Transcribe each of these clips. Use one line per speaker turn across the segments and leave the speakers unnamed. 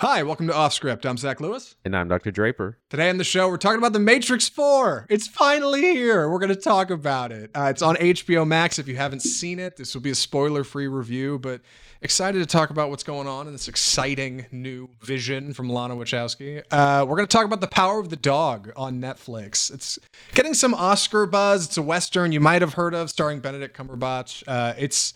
Hi, welcome to Off Script. I'm Zach Lewis.
And I'm Dr. Draper.
Today on the show, we're talking about The Matrix 4. It's finally here. We're going to talk about it. Uh, it's on HBO Max. If you haven't seen it, this will be a spoiler free review, but excited to talk about what's going on in this exciting new vision from Lana Wachowski. Uh, we're going to talk about The Power of the Dog on Netflix. It's getting some Oscar buzz. It's a Western you might have heard of, starring Benedict Cumberbatch. Uh, it's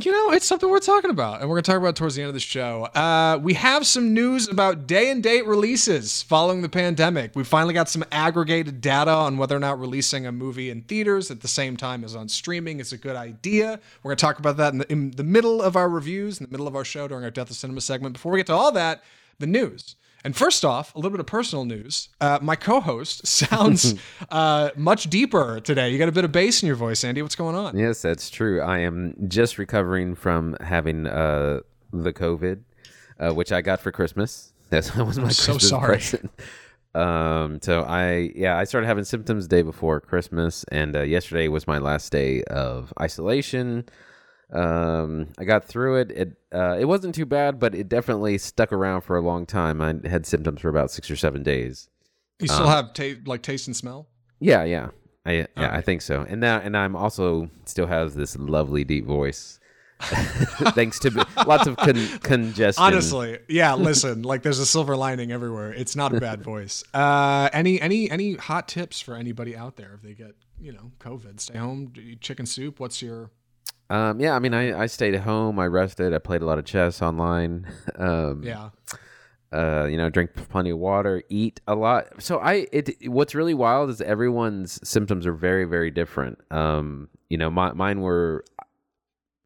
you know, it's something we're talking about, and we're going to talk about towards the end of the show. Uh, we have some news about day and date releases following the pandemic. We finally got some aggregated data on whether or not releasing a movie in theaters at the same time as on streaming is a good idea. We're going to talk about that in the, in the middle of our reviews, in the middle of our show during our Death of Cinema segment. Before we get to all that, the news. And first off, a little bit of personal news. Uh, my co-host sounds uh, much deeper today. You got a bit of bass in your voice, Andy. What's going on?
Yes, that's true. I am just recovering from having uh, the COVID, uh, which I got for Christmas. That was my
I'm so
Christmas
sorry.
present. Um, so I yeah I started having symptoms the day before Christmas, and uh, yesterday was my last day of isolation. Um, I got through it. It uh, it wasn't too bad, but it definitely stuck around for a long time. I had symptoms for about six or seven days.
You still have ta- like taste and smell.
Yeah, yeah, I yeah, I think so. And now, and I'm also still has this lovely deep voice, thanks to lots of con- congestion.
Honestly, yeah. Listen, like there's a silver lining everywhere. It's not a bad voice. Uh, any any any hot tips for anybody out there if they get you know COVID? Stay home, do you eat chicken soup. What's your
Um, yeah, I mean, I, I stayed at home. I rested. I played a lot of chess online. Um,
yeah?
uh, you know, drink plenty of water, eat a lot. So I, it, what's really wild is everyone's symptoms are very, very different. Um, you know, my, mine were,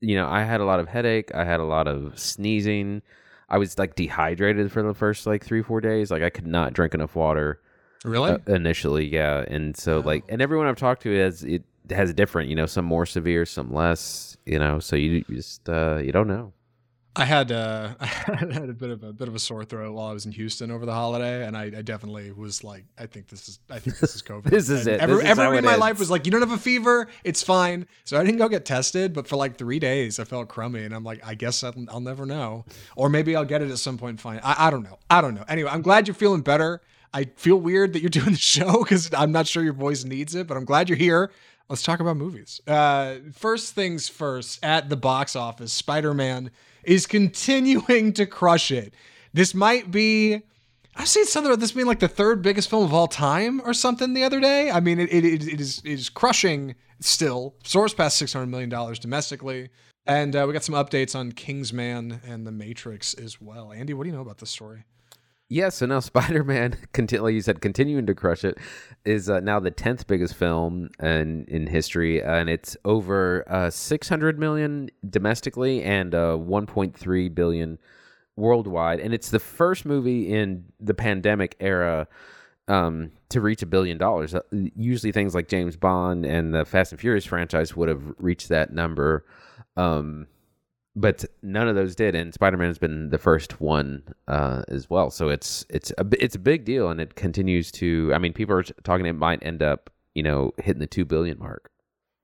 you know, I had a lot of headache. I had a lot of sneezing. I was like dehydrated for the first like three, four days. Like I could not drink enough water
Really?
uh, initially. Yeah. And so like, and everyone I've talked to has, it has different, you know, some more severe, some less, you know, so you, you just, uh, you don't know.
I had uh, I had a bit of a bit of a sore throat while I was in Houston over the holiday, and I, I definitely was like, I think this is I think this is COVID.
This is
And
it.
Every,
is
everybody in my
ends.
life was like, you don't have a fever, it's fine. So I didn't go get tested, but for like three days, I felt crummy, and I'm like, I guess I'll, I'll never know, or maybe I'll get it at some point. Fine, I, I don't know. I don't know. Anyway, I'm glad you're feeling better. I feel weird that you're doing the show because I'm not sure your voice needs it, but I'm glad you're here. Let's talk about movies. Uh, first things first, at the box office, Spider Man is continuing to crush it. This might be. I've seen something about this being like the third biggest film of all time or something the other day. I mean, it, it, it, is it is crushing still. Soars past six hundred million dollars domestically, and uh, we got some updates on Kingsman and The Matrix as well. Andy, what do you know about this story?
Yeah, so now Spider Man, like you said, continuing to crush it, is uh, now the tenth biggest film in in history, and it's over uh, six hundred million domestically and uh, one point three billion worldwide, and it's the first movie in the pandemic era um, to reach a billion dollars. Uh, usually, things like James Bond and the Fast and Furious franchise would have reached that number. Um, but none of those did, and Spider Man has been the first one uh, as well. So it's it's a it's a big deal, and it continues to. I mean, people are talking it might end up, you know, hitting the two billion mark.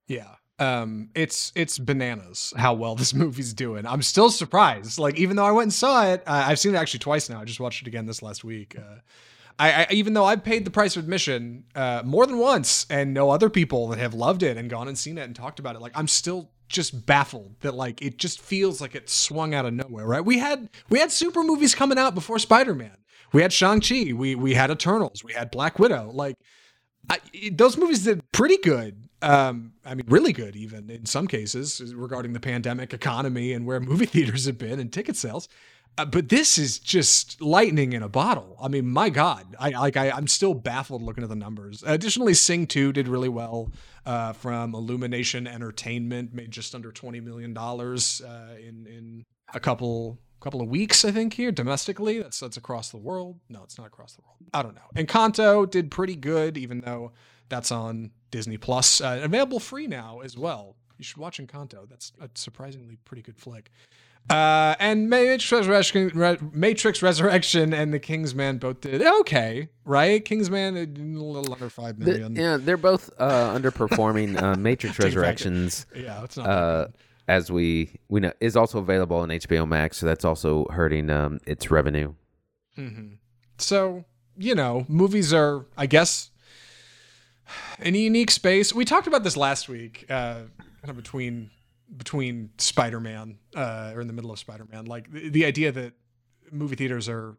Yeah. Um, it's it's bananas how well this movie's doing. I'm still surprised. Like even though I went and saw it, uh, I've seen it actually twice now. I just watched it again this last week. Uh, I, I even though I paid the price of admission uh, more than once, and know other people that have loved it and gone and seen it and talked about it, like I'm still just baffled that like it just feels like it swung out of nowhere. Right? We had we had super movies coming out before Spider Man. We had Shang Chi. We we had Eternals. We had Black Widow. Like I, those movies did pretty good. Um, I mean, really good, even in some cases regarding the pandemic economy and where movie theaters have been and ticket sales. Uh, but this is just lightning in a bottle. I mean, my God, I like I, I'm still baffled looking at the numbers. Additionally, Sing Two did really well uh, from Illumination Entertainment, made just under twenty million dollars uh, in in a couple couple of weeks, I think here domestically. That's that's across the world. No, it's not across the world. I don't know. Encanto did pretty good, even though that's on Disney Plus, uh, available free now as well. You should watch Encanto. That's a surprisingly pretty good flick. Uh, and Matrix Resurrection, Re- Matrix Resurrection, and The Kingsman both did okay, right? Kingsman a little under five million.
The- yeah, they're both uh, underperforming. Uh, Matrix
Take it back.
Resurrections,
yeah, it's not.
uh, as we we know, is also available on HBO Max, so that's also hurting um, its revenue.
Mm-hmm. So you know, movies are, I guess, in a unique space. We talked about this last week, uh, kind of between between Spider-Man uh, or in the middle of Spider-Man, like the, the idea that movie theaters are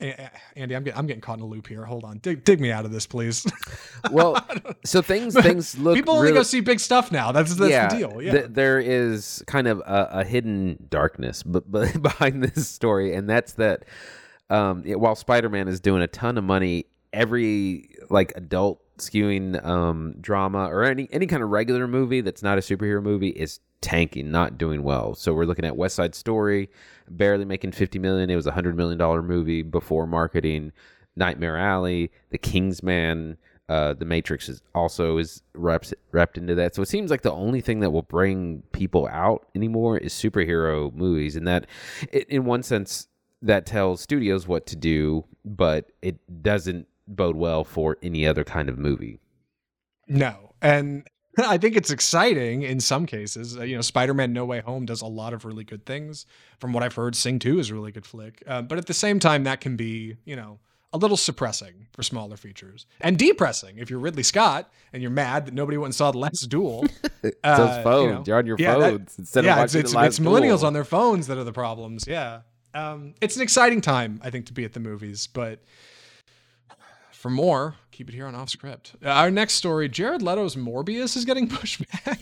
Andy, I'm getting I'm getting caught in a loop here. Hold on, dig dig me out of this, please.
well, so things things look.
People only
really,
go see big stuff now. That's that's
yeah,
the deal. Yeah,
th- there is kind of a, a hidden darkness, but, but behind this story, and that's that. Um, while Spider Man is doing a ton of money, every like adult skewing um drama or any any kind of regular movie that's not a superhero movie is tanking, not doing well. So we're looking at West Side Story, barely making 50 million. It was a 100 million dollar movie before marketing. Nightmare Alley, The Kingsman, uh, The Matrix is also is wrapped wrapped into that. So it seems like the only thing that will bring people out anymore is superhero movies, and that, in one sense, that tells studios what to do, but it doesn't bode well for any other kind of movie.
No, and I think it's exciting in some cases. Uh, you know, Spider-Man: No Way Home does a lot of really good things. From what I've heard, Sing 2 is a really good flick. Uh, but at the same time, that can be, you know, a little suppressing for smaller features and depressing if you're Ridley Scott and you're mad that nobody went and saw the last duel.
uh, Those phones, you know, you're on your yeah, phones that, instead
yeah,
of
watching
it's,
the last
it's
millennials
duel.
on their phones that are the problems. Yeah, um, it's an exciting time, I think, to be at the movies, but for more, keep it here on Off Script. Uh, our next story Jared Leto's Morbius is getting pushed back.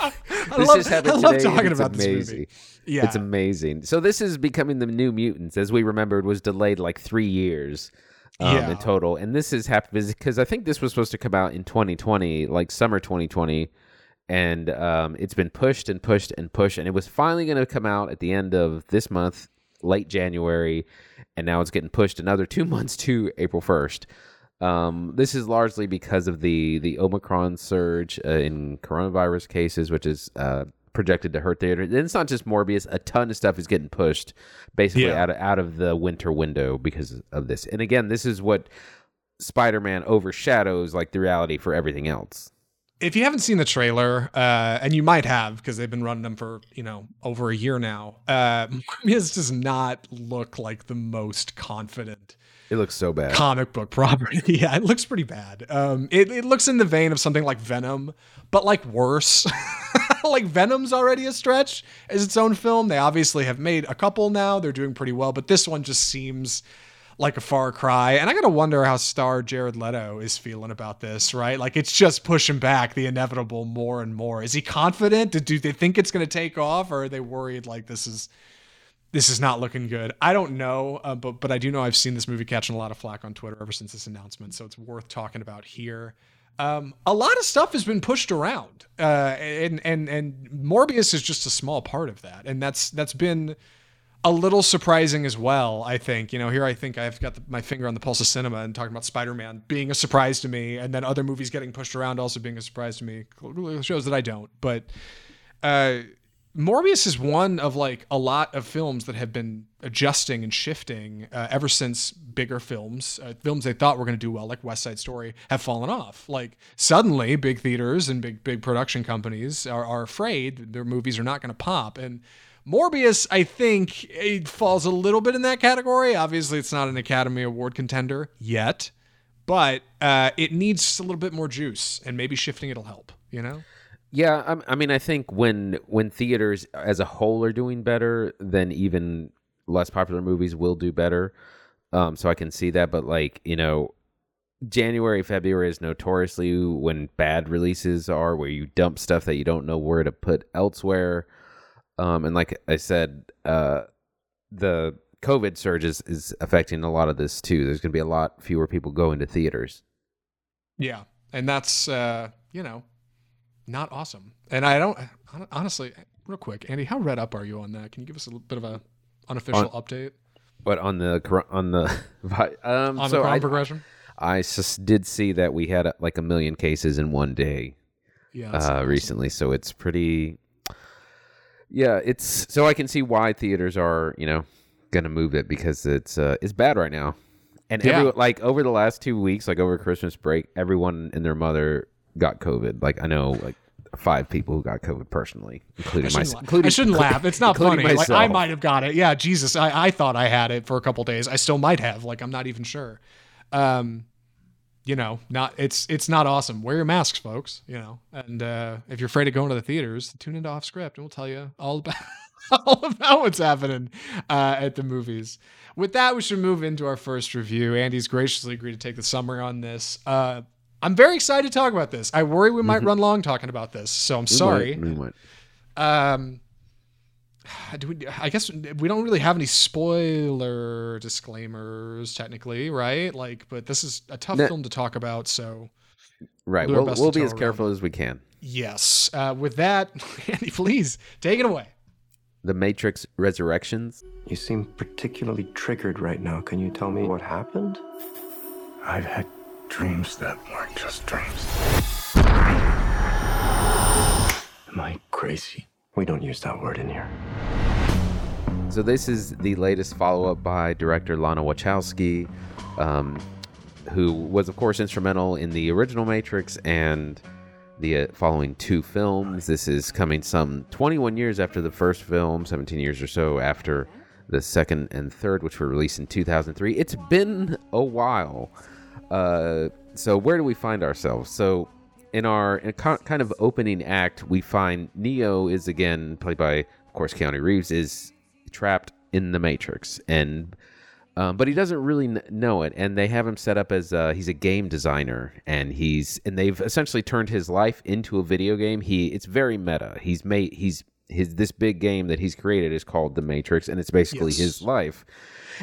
I this love, just happened I love today. talking
about
amazing.
this movie. Yeah.
It's amazing. So this is becoming the new mutants, as we remembered, was delayed like three years um, yeah. in total. And this has happened because I think this was supposed to come out in 2020, like summer 2020. And um, it's been pushed and pushed and pushed. And it was finally going to come out at the end of this month, late January and now it's getting pushed another two months to April 1st. Um, this is largely because of the the Omicron surge uh, in coronavirus cases, which is uh, projected to hurt theater. And it's not just Morbius; a ton of stuff is getting pushed, basically yeah. out of out of the winter window because of this. And again, this is what Spider-Man overshadows like the reality for everything else
if you haven't seen the trailer, uh, and you might have because they've been running them for you know over a year now, uh, Morbius does not look like the most confident.
It looks so bad.
Comic book property. yeah, it looks pretty bad. Um, it, it looks in the vein of something like Venom, but like worse. like Venom's already a stretch as its own film. They obviously have made a couple now. They're doing pretty well, but this one just seems like a far cry. And I gotta wonder how star Jared Leto is feeling about this, right? Like it's just pushing back the inevitable more and more. Is he confident? Do they think it's gonna take off, or are they worried like this is this is not looking good? I don't know, uh, but but I do know I've seen this movie catching a lot of flack on Twitter ever since this announcement, so it's worth talking about here. Um, a lot of stuff has been pushed around, uh, and and and Morbius is just a small part of that, and that's that's been a little surprising as well. I think you know here I think I've got the, my finger on the pulse of cinema and talking about Spider-Man being a surprise to me, and then other movies getting pushed around also being a surprise to me. Shows that I don't, but uh, Morbius is one of like a lot of films that have been adjusting and shifting uh, ever since bigger films, uh, films they thought were going to do well, like West Side Story, have fallen off. Like suddenly, big theaters and big big production companies are, are afraid their movies are not going to pop and Morbius, I think, it falls a little bit in that category. Obviously, it's not an Academy Award contender yet, but uh, it needs a little bit more juice, and maybe shifting it'll help. You know?
Yeah, I, I mean, I think when when theaters as a whole are doing better, then even less popular movies will do better. Um, so I can see that, but like you know, January, February is notoriously when bad releases are, where you dump stuff that you don't know where to put elsewhere. Um, and like I said, uh, the COVID surge is, is affecting a lot of this too. There's going to be a lot fewer people going to theaters.
Yeah, and that's uh, you know not awesome. And I don't honestly, real quick, Andy, how read up are you on that? Can you give us a bit of a unofficial on, update?
But on the on the um,
on
so
the I, progression.
I just did see that we had like a million cases in one day.
Yeah,
uh, awesome. recently, so it's pretty yeah, it's so I can see why theaters are you know gonna move it because it's uh, it's bad right now, and yeah. every like over the last two weeks, like over Christmas break, everyone and their mother got COVID. Like I know, like five people who got COVID personally, including myself. Including,
I shouldn't laugh. It's not funny. Like, I might have got it. Yeah, Jesus. I, I thought I had it for a couple days. I still might have. Like, I'm not even sure. Um, you know, not it's it's not awesome. Wear your masks, folks. You know, and uh, if you're afraid of going to the theaters, tune into Off Script, and we'll tell you all about all about what's happening uh, at the movies. With that, we should move into our first review. Andy's graciously agreed to take the summary on this. Uh, I'm very excited to talk about this. I worry we might run long talking about this, so I'm
We
sorry.
might- we might.
Um, do we, I guess we don't really have any spoiler disclaimers technically, right? Like, but this is a tough
No.
film to talk about, so
Right.
do our
We'll, we'll be
toe
as
around
careful as we can.
yes. Uh, with that, Andy, please take it away.
The Matrix Resurrections.
You seem particularly triggered right now. Can you tell me what happened?
I've had dreams that weren't just dreams.
Am I crazy? We don't use that word in here.
So this is the latest follow-up by director Lana Wachowski, um, who was, of course, instrumental in the original Matrix and the uh, following two films. This is coming some 21 years after the first film, 17 years or so after the second and third, which were released in 2003. It's been a while. Uh, so where do we find ourselves? So in our in co- kind of opening act, we find Neo is again played by, of course, Keanu Reeves is trapped in the Matrix, and um, but he doesn't really kn- know it. And they have him set up as uh, he's a game designer, and he's and they've essentially turned his life into a video game. He it's very meta. He's made he's his this big game that he's created is called the Matrix, and it's basically
Yes.
his life.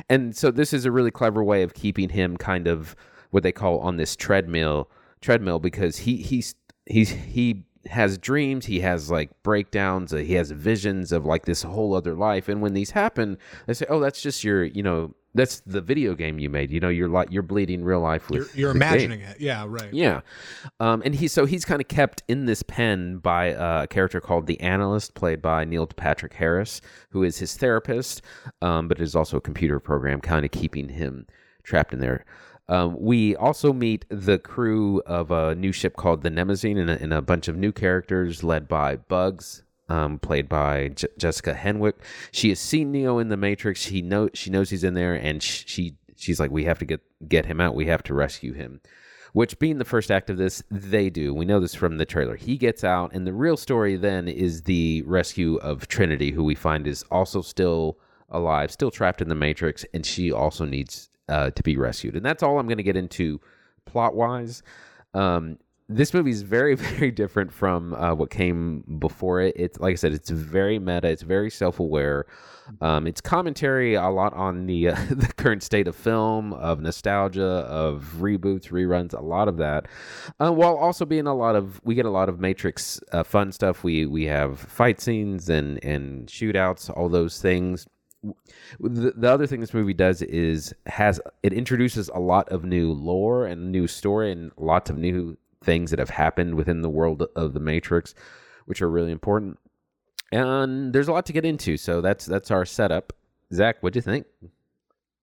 And so this is a really clever way of keeping him kind of what they call on this treadmill treadmill because he he's he's he has dreams he has like breakdowns uh, he has visions of like this whole other life and when these happen they say oh that's just your you know that's the video game you made you know you're like you're bleeding real life with
You're, you're
the game.
imagining it, yeah, right.
Yeah, um, and he so he's kind of kept in this pen by uh, a character called the Analyst, played by Neil Patrick Harris, who is his therapist, um, but is also a computer program, kind of keeping him trapped in there. Um, we also meet the crew of a new ship called the Mnemosyne, and a, and a bunch of new characters led by Bugs, um, played by J- Jessica Henwick. She has seen Neo in the Matrix. She know she knows he's in there, and sh- she she's like, "We have to get get him out. We have to rescue him." Which, being the first act of this, they do. We know this from the trailer. He gets out, and the real story then is the rescue of Trinity, who we find is also still alive, still trapped in the Matrix, and she also needs uh, to be rescued. And that's all I'm going to get into plot wise. Um, this movie is very, very different from uh, what came before it. It's like I said, it's very meta. It's very self-aware. Um, it's commentary a lot on the uh, the current state of film, of nostalgia, of reboots, reruns, a lot of that. Uh, while also being a lot of we get a lot of Matrix uh, fun stuff. We we have fight scenes and and shootouts, all those things the, the other thing this movie does is has it introduces a lot of new lore and new story and lots of new things that have happened within the world of the Matrix, which are really important. And there's a lot to get into, so that's that's our setup. Zach, what do you think?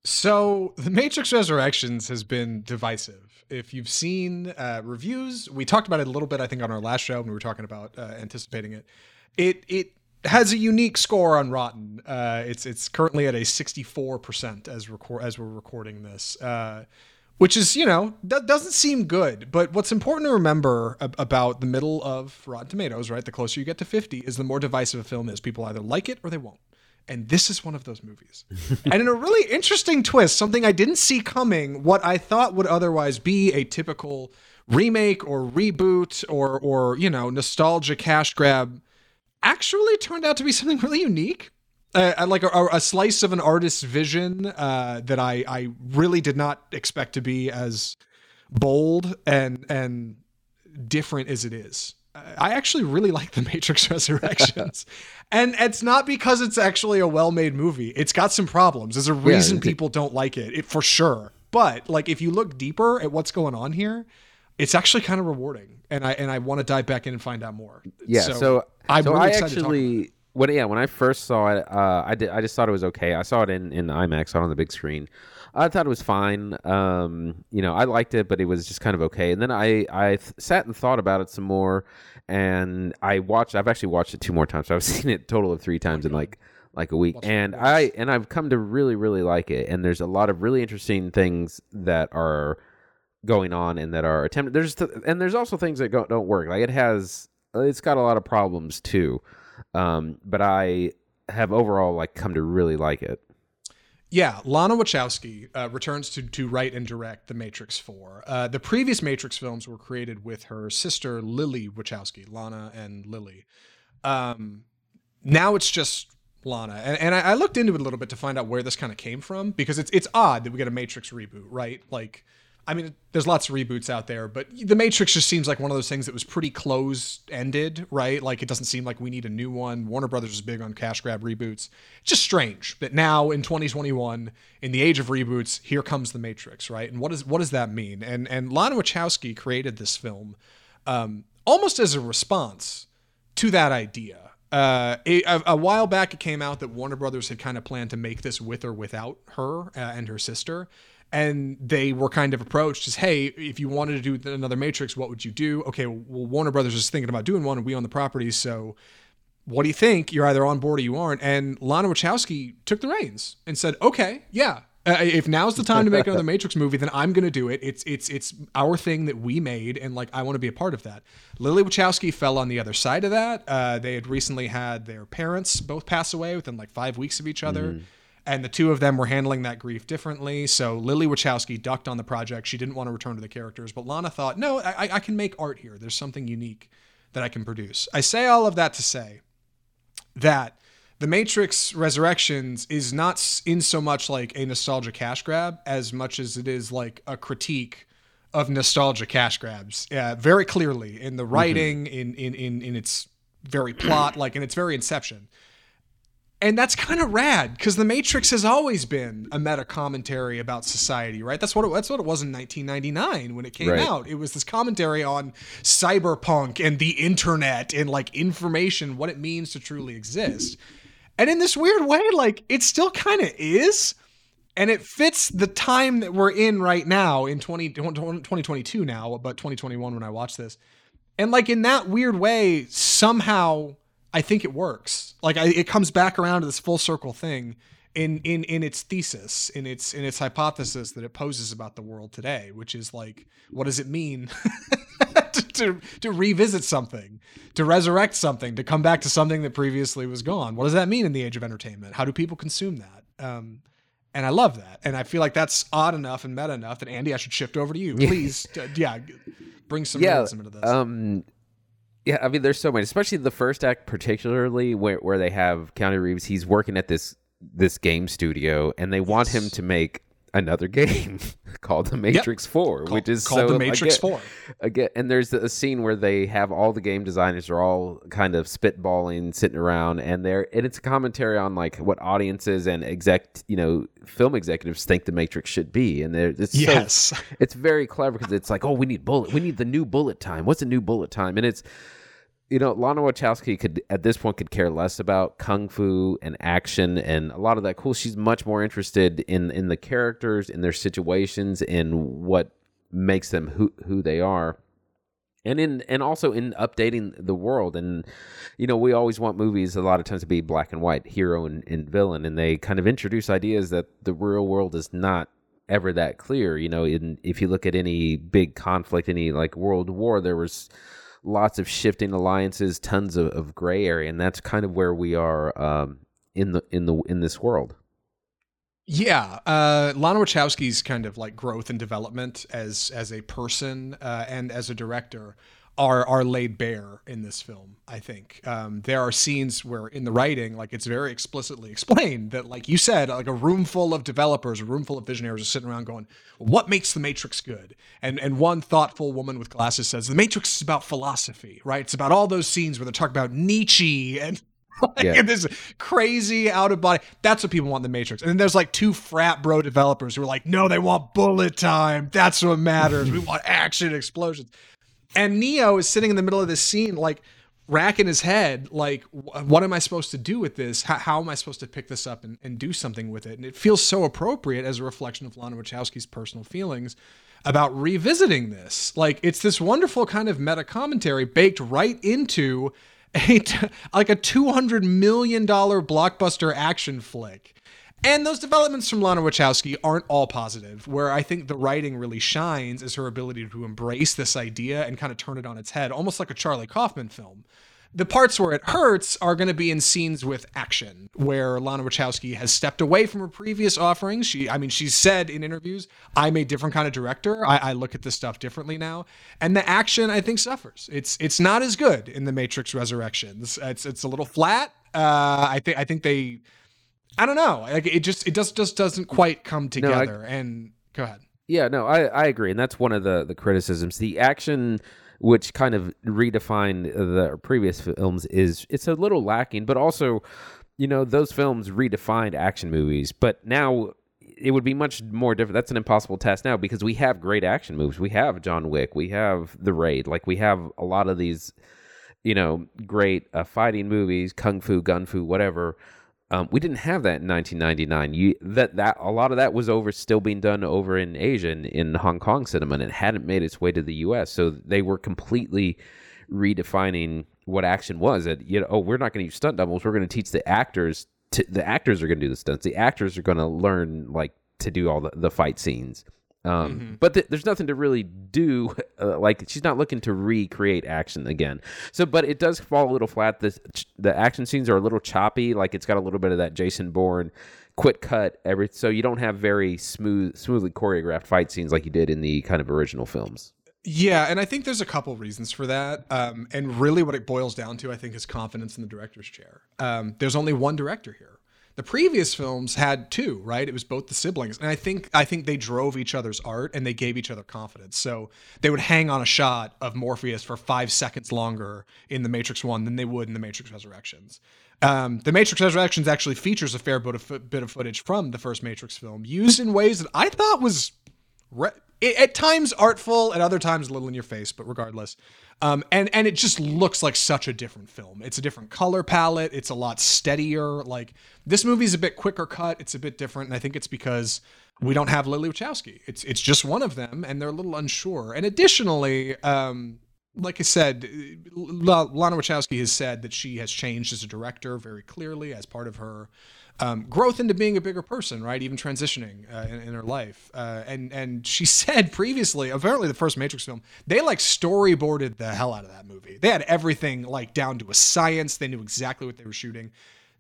So, The Matrix Resurrections has been divisive. If you've seen uh, reviews, we talked about it a little bit, I think, on our last show when we were talking about uh, anticipating it. It it has a unique score on Rotten. Uh, it's it's currently at a 64% as record as we're recording this, uh, which is you know that doesn't seem good. But what's important to remember ab- about the middle of Rotten Tomatoes, right? The closer you get to 50, is the more divisive a film is. People either like it or they won't. And this is one of those movies. and in a really interesting twist, something I didn't see coming, what I thought would otherwise be a typical remake or reboot or or you know nostalgia cash grab actually turned out to be something really unique uh, like a, a slice of an artist's vision uh, that I, I really did not expect to be as bold and and different as it is. I actually really like The Matrix Resurrections. and it's not because it's actually a well-made movie. It's got some problems. There's a reason
it-
people don't like it, it for sure. But like if you look deeper at what's going on here, it's actually kind of rewarding. And I and I want to dive back in and find out more.
Yeah, so
I'm
so
really
I
excited to talk about
actually when yeah, when I first saw it, uh, I did. I just thought it was okay. I saw it in in IMAX, saw it on the big screen. I thought it was fine. Um, you know, I liked it, but it was just kind of okay. And then I I th- sat and thought about it some more, and I watched. I've actually watched it two more times. So I've seen it a total of three times in like like a week, and. I and I've come to really really like it. And there's a lot of really interesting things that are going on and that are attempted. There's th- and there's also things that go, don't work. Like it has, it's got a lot of problems too. Um, but I have overall like come to really like it.
Yeah, Lana Wachowski uh, returns to to write and direct The Matrix Four. Uh, the previous Matrix films were created with her sister Lily Wachowski, Lana and Lily. Um, now it's just Lana, and, and I, I looked into it a little bit to find out where this kind of came from because it's it's odd that we get a Matrix reboot, right? Like, I mean, there's lots of reboots out there, but The Matrix just seems like one of those things that was pretty close ended, right? Like, it doesn't seem like we need a new one. Warner Brothers is big on cash grab reboots. It's just strange that now in 2021, in the age of reboots, here comes The Matrix, right? And what does what does that mean? And and Lana Wachowski created this film um, almost as a response to that idea. Uh, a, a, while back, it came out that Warner Brothers had kind of planned to make this with or without her uh, and her sister. And they were kind of approached as, hey, if you wanted to do another Matrix, what would you do? Okay, well, Warner Brothers is thinking about doing one, and we own the property, so what do you think? You're either on board or you aren't. And Lana Wachowski took the reins and said, okay, yeah. Uh, if now's the time to make another Matrix movie, then I'm going to do it. It's it's it's our thing that we made, and like I want to be a part of that. Lily Wachowski fell on the other side of that. Uh, they had recently had their parents both pass away within like five weeks of each other, and the two of them were handling that grief differently. So Lily Wachowski ducked on the project. She didn't want to return to the characters, but Lana thought, no, I, I can make art here. There's something unique that I can produce. I say all of that to say that the Matrix Resurrections is not in so much like a nostalgia cash grab as much as it is like a critique of nostalgia cash grabs. Uh, very clearly in the writing, in, in in in its very plot, like in its very inception. And that's kind of rad because the Matrix has always been a meta commentary about society, right? That's what it, that's what it was in 1999 when it came
Right.
out. It was this commentary on cyberpunk and the internet and like information, what it means to truly exist. And in this weird way, like it still kind of is. And it fits the time that we're in right now in 20, 2022 now, but 2021 when I watched this. And like in that weird way, somehow I think it works. Like I, it comes back around to this full circle thing in in in its thesis, in its in its hypothesis that it poses about the world today, which is like, what does it mean to, to to revisit something, to resurrect something, to come back to something that previously was gone? What does that mean in the age of entertainment? How do people consume that? Um, and I love that, and I feel like that's odd enough and meta enough that Andy, I should shift over to you, please. yeah, bring some
yeah,
realism into this.
um, yeah. I mean, there's so many, especially the first act, particularly where where they have Keanu Reeves. He's working at this this game studio, and they want him to make another game called The Matrix Four,
Called-
which is
called
so,
The Matrix
again,
4.
Again, and there's a scene where they have all the game designers are all kind of spitballing, sitting around, and they're and it's a commentary on like what audiences and exec, you know, film executives think the Matrix should be, and they're it's so
Yes.
it's very clever because it's like, oh, we need bullet, we need the new bullet time. What's a new bullet time? And it's, you know, Lana Wachowski could at this point could care less about kung fu and action and a lot of that cool. She's much more interested in in the characters, in their situations, in what makes them who who they are. And in and also in updating the world, and you know we always want movies a lot of times to be black and white, hero and, and villain, and they kind of introduce ideas that the real world is not ever that clear. You know, in if you look at any big conflict, any like world war, there was lots of shifting alliances, tons of, of gray area, and that's kind of where we are um, in the in the in this world.
Yeah, uh, Lana Wachowski's kind of like growth and development as as a person uh, and as a director are are laid bare in this film. I think um, there are scenes where in the writing, like it's very explicitly explained that, like you said, like a room full of developers, a room full of visionaries are sitting around going, "What makes the Matrix good?" And and one thoughtful woman with glasses says, "The Matrix is about philosophy, right? It's about all those scenes where they talk about Nietzsche and." Like,
Yeah.
this crazy out of body. That's what people want in the Matrix. And then there's like two frat bro developers who are like, no, they want bullet time. That's what matters. we want action explosions. And Neo is sitting in the middle of this scene, like racking his head like what am i supposed to do with this? How, how am i supposed to pick this up and, and do something with it? And it feels so appropriate as a reflection of lana wachowski's personal feelings about revisiting this. Like it's this wonderful kind of meta commentary baked right into a like a 200 million dollar blockbuster action flick and those developments from Lana Wachowski aren't all positive. Where I think the writing really shines is her ability to embrace this idea and kind of turn it on its head, almost like a Charlie Kaufman film. The parts where it hurts are going to be in scenes with action, where Lana Wachowski has stepped away from her previous offerings. She, I mean, she's said in interviews, "I'm a different kind of director. I, I look at this stuff differently now." And the action, I think, suffers. It's it's not as good in the Matrix Resurrections. It's it's a little flat. Uh, I think I think they I don't know. Like it just it just just doesn't quite come together. No, I, and go ahead.
Yeah, no, I I agree, and that's one of the the criticisms. The action, which kind of redefined the previous films, is it's a little lacking, but also, you know, those films redefined action movies. But now it would be much more different. That's an impossible task now because we have great action movies. We have John Wick. We have The Raid. Like we have a lot of these, you know, great uh, fighting movies, kung fu, gun fu, whatever um, we didn't have that in 1999. You that that a lot of that was over still being done over in Asia in, in Hong Kong cinema and it hadn't made its way to the U.S. So they were completely redefining what action was. That you know, oh, we're not going to use stunt doubles. We're going to teach the actors. To, the actors are going to do the stunts. The actors are going to learn like to do all the, the fight scenes. Um, mm-hmm. But th- there's nothing to really do. Uh, like she's not looking to recreate action again. So, but it does fall a little flat. The the action scenes are a little choppy. Like it's got a little bit of that Jason Bourne quick cut. Every so you don't have very smooth, smoothly choreographed fight scenes like you did in the kind of original films.
Yeah, and I think there's a couple reasons for that. Um, and really, what it boils down to, I think, is confidence in the director's chair. Um, there's only one director here. The previous films had two, right? It was both the siblings, and I think I think they drove each other's art and they gave each other confidence. So they would hang on a shot of Morpheus for five seconds longer in the Matrix One than they would in the Matrix Resurrections. Um, the Matrix Resurrections actually features a fair bit of, bit of footage from the first Matrix film, used in ways that I thought was re- at times artful, at other times a little in your face, but regardless. Um, and and it just looks like such a different film. It's a different color palette. It's a lot steadier. Like this movie's a bit quicker cut. It's a bit different, and I think it's because we don't have Lily Wachowski. It's it's just one of them, and they're a little unsure. And additionally, um, like I said, Lana Wachowski has said that she has changed as a director very clearly as part of her um, growth into being a bigger person, right? Even transitioning uh, in, in, her life. Uh, and and she said previously, apparently the first Matrix film, they like storyboarded the hell out of that movie. They had everything like down to a science. They knew exactly what they were shooting.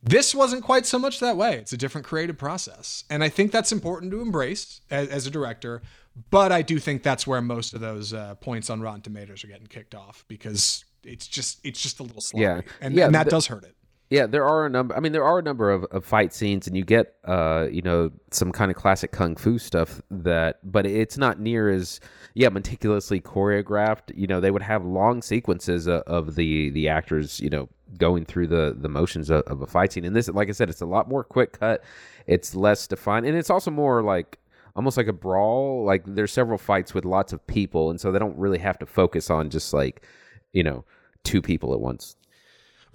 This wasn't quite so much that way. It's a different creative process, and I think that's important to embrace as, as a director. But I do think that's where most of those uh, points on Rotten Tomatoes are getting kicked off because it's just it's just a little sloppy, yeah. and, yeah, and that the, does hurt it.
Yeah, there are a number. I mean, there are a number of, of fight scenes, and you get, uh, you know, some kind of classic kung fu stuff that, but it's not near as, yeah, meticulously choreographed. You know, they would have long sequences of, of the the actors, you know, going through the the motions of, of, a fight scene. And this, like I said, it's a lot more quick cut. It's less defined, and it's also more like almost like a brawl. Like there's several fights with lots of people, and so they don't really have to focus on just like, you know, two people at once.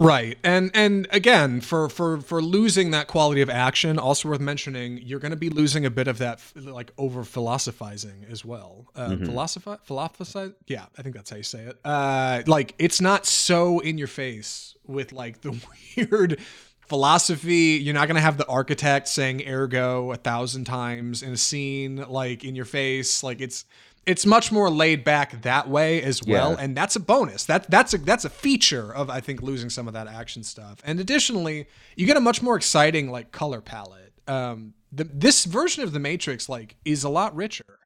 Right. And and again, for for for losing that quality of action, also worth mentioning, you're going to be losing a bit of that like over philosophizing as well. Uh, mm-hmm. Philosophize, philosophize. Yeah, I think that's how you say it. Uh, like it's not so in your face with like the weird philosophy. You're not going to have the architect saying ergo a thousand times in a scene, like in your face. Like it's it's much more laid back that way as well, yeah. and that's a bonus. That that's a that's a feature of I think losing some of that action stuff. And additionally, you get a much more exciting like color palette. Um, the, this version of the Matrix like is a lot richer,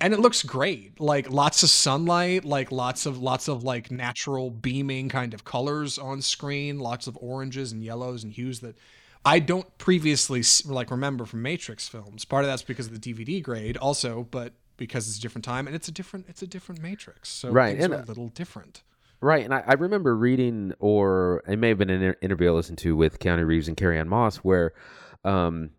and it looks great. Like lots of sunlight, like lots of lots of like natural beaming kind of colors on screen, lots of oranges and yellows and hues that I don't previously like remember from Matrix films. Part of that's because of the DVD grade, also, but because it's a different time and it's a different it's a different matrix. So right and a little different.
Right and I, I, remember reading or it may have been an interview i listened to with keanu reeves and carrie ann moss where um,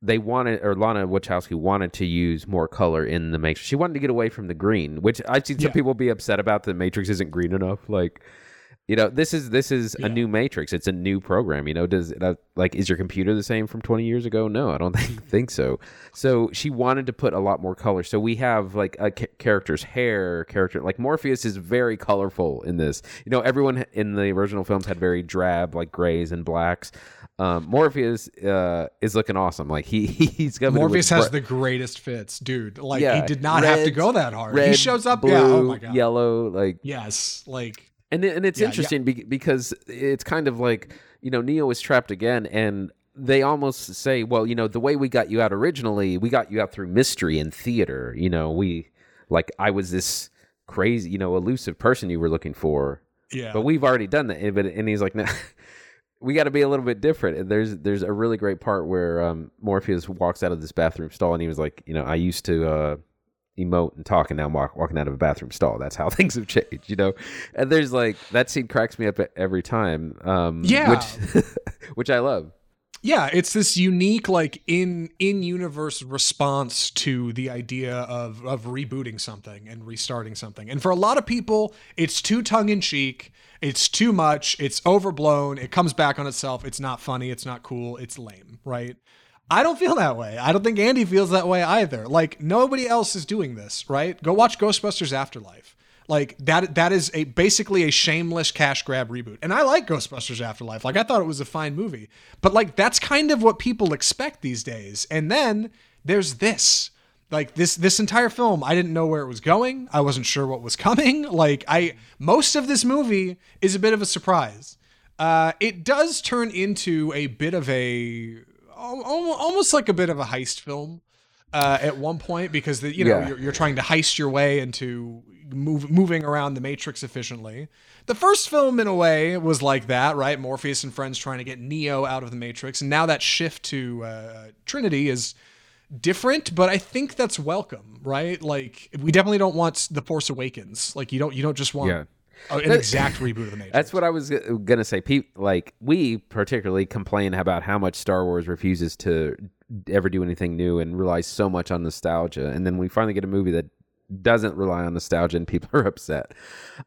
they wanted or lana wachowski wanted to use more color in the matrix. She wanted to get away from the green which i've seen some yeah. people be upset about the matrix isn't green enough like You know, this is this is
Yeah.
a new Matrix. It's a new program. You know, does it, like is your computer the same from 20 years ago? No, I don't think think so. So she wanted to put a lot more color. So we have like a ca- character's hair, character like Morpheus is very colorful in this. You know, everyone in the original films had very drab like grays and blacks. Um, Morpheus uh, is looking awesome. Like he he's got
Morpheus has the greatest fits, dude. Like
Yeah,
he did not have to go that hard. he shows up,
blue,
yeah. Oh my god.
yellow, like
Yes, like
and and it's
Yeah, yeah.
interesting be- because it's kind of like you know Neo is trapped again, and they almost say, well, you know, the way we got you out originally, we got you out through mystery and theater. You know, we like I was this crazy, you know, elusive person you were looking for,
yeah.
but we've already done that. And, but and he's like, no. We got to be a little bit different. And there's there's a really great part where um, Morpheus walks out of this bathroom stall, and he was like, you know, I used to uh, emote and talk, and now walk, walking out of a bathroom stall. That's how things have changed, you know. And there's like that scene cracks me up every time. Um,
Yeah.
which which I love.
yeah it's this unique like in in universe response to the idea of of rebooting something and restarting something and for a lot of people it's too tongue-in-cheek it's too much it's overblown it comes back on itself it's not funny it's not cool it's lame right I don't feel that way. I don't think Andy feels that way either. Like nobody else is doing this, right? Go watch Ghostbusters Afterlife. Like that that is a basically a shameless cash grab reboot. And I like Ghostbusters Afterlife. Like I thought it was a fine movie. But like that's kind of what people expect these days. And then there's this. Like this this entire film, I didn't know where it was going. I wasn't sure what was coming. Like I most of this movie is a bit of a surprise. Uh, it does turn into a bit of a almost like a bit of a heist film uh, at one point because the, you know
Yeah.
you're, you're trying to heist your way into move, moving around the matrix efficiently. The first film, in a way, was like that, right? Morpheus and friends trying to get Neo out of the matrix, and now that shift to uh, Trinity is different, but I think that's welcome, right? Like we definitely don't want the Force Awakens. Like you don't you don't just want
Yeah.
A- an exact reboot of the Matrix.
That's what I was gonna say. Pe- like we particularly complain about how much Star Wars refuses to ever do anything new and relies so much on nostalgia, and then we finally get a movie that doesn't rely on nostalgia, and people are upset.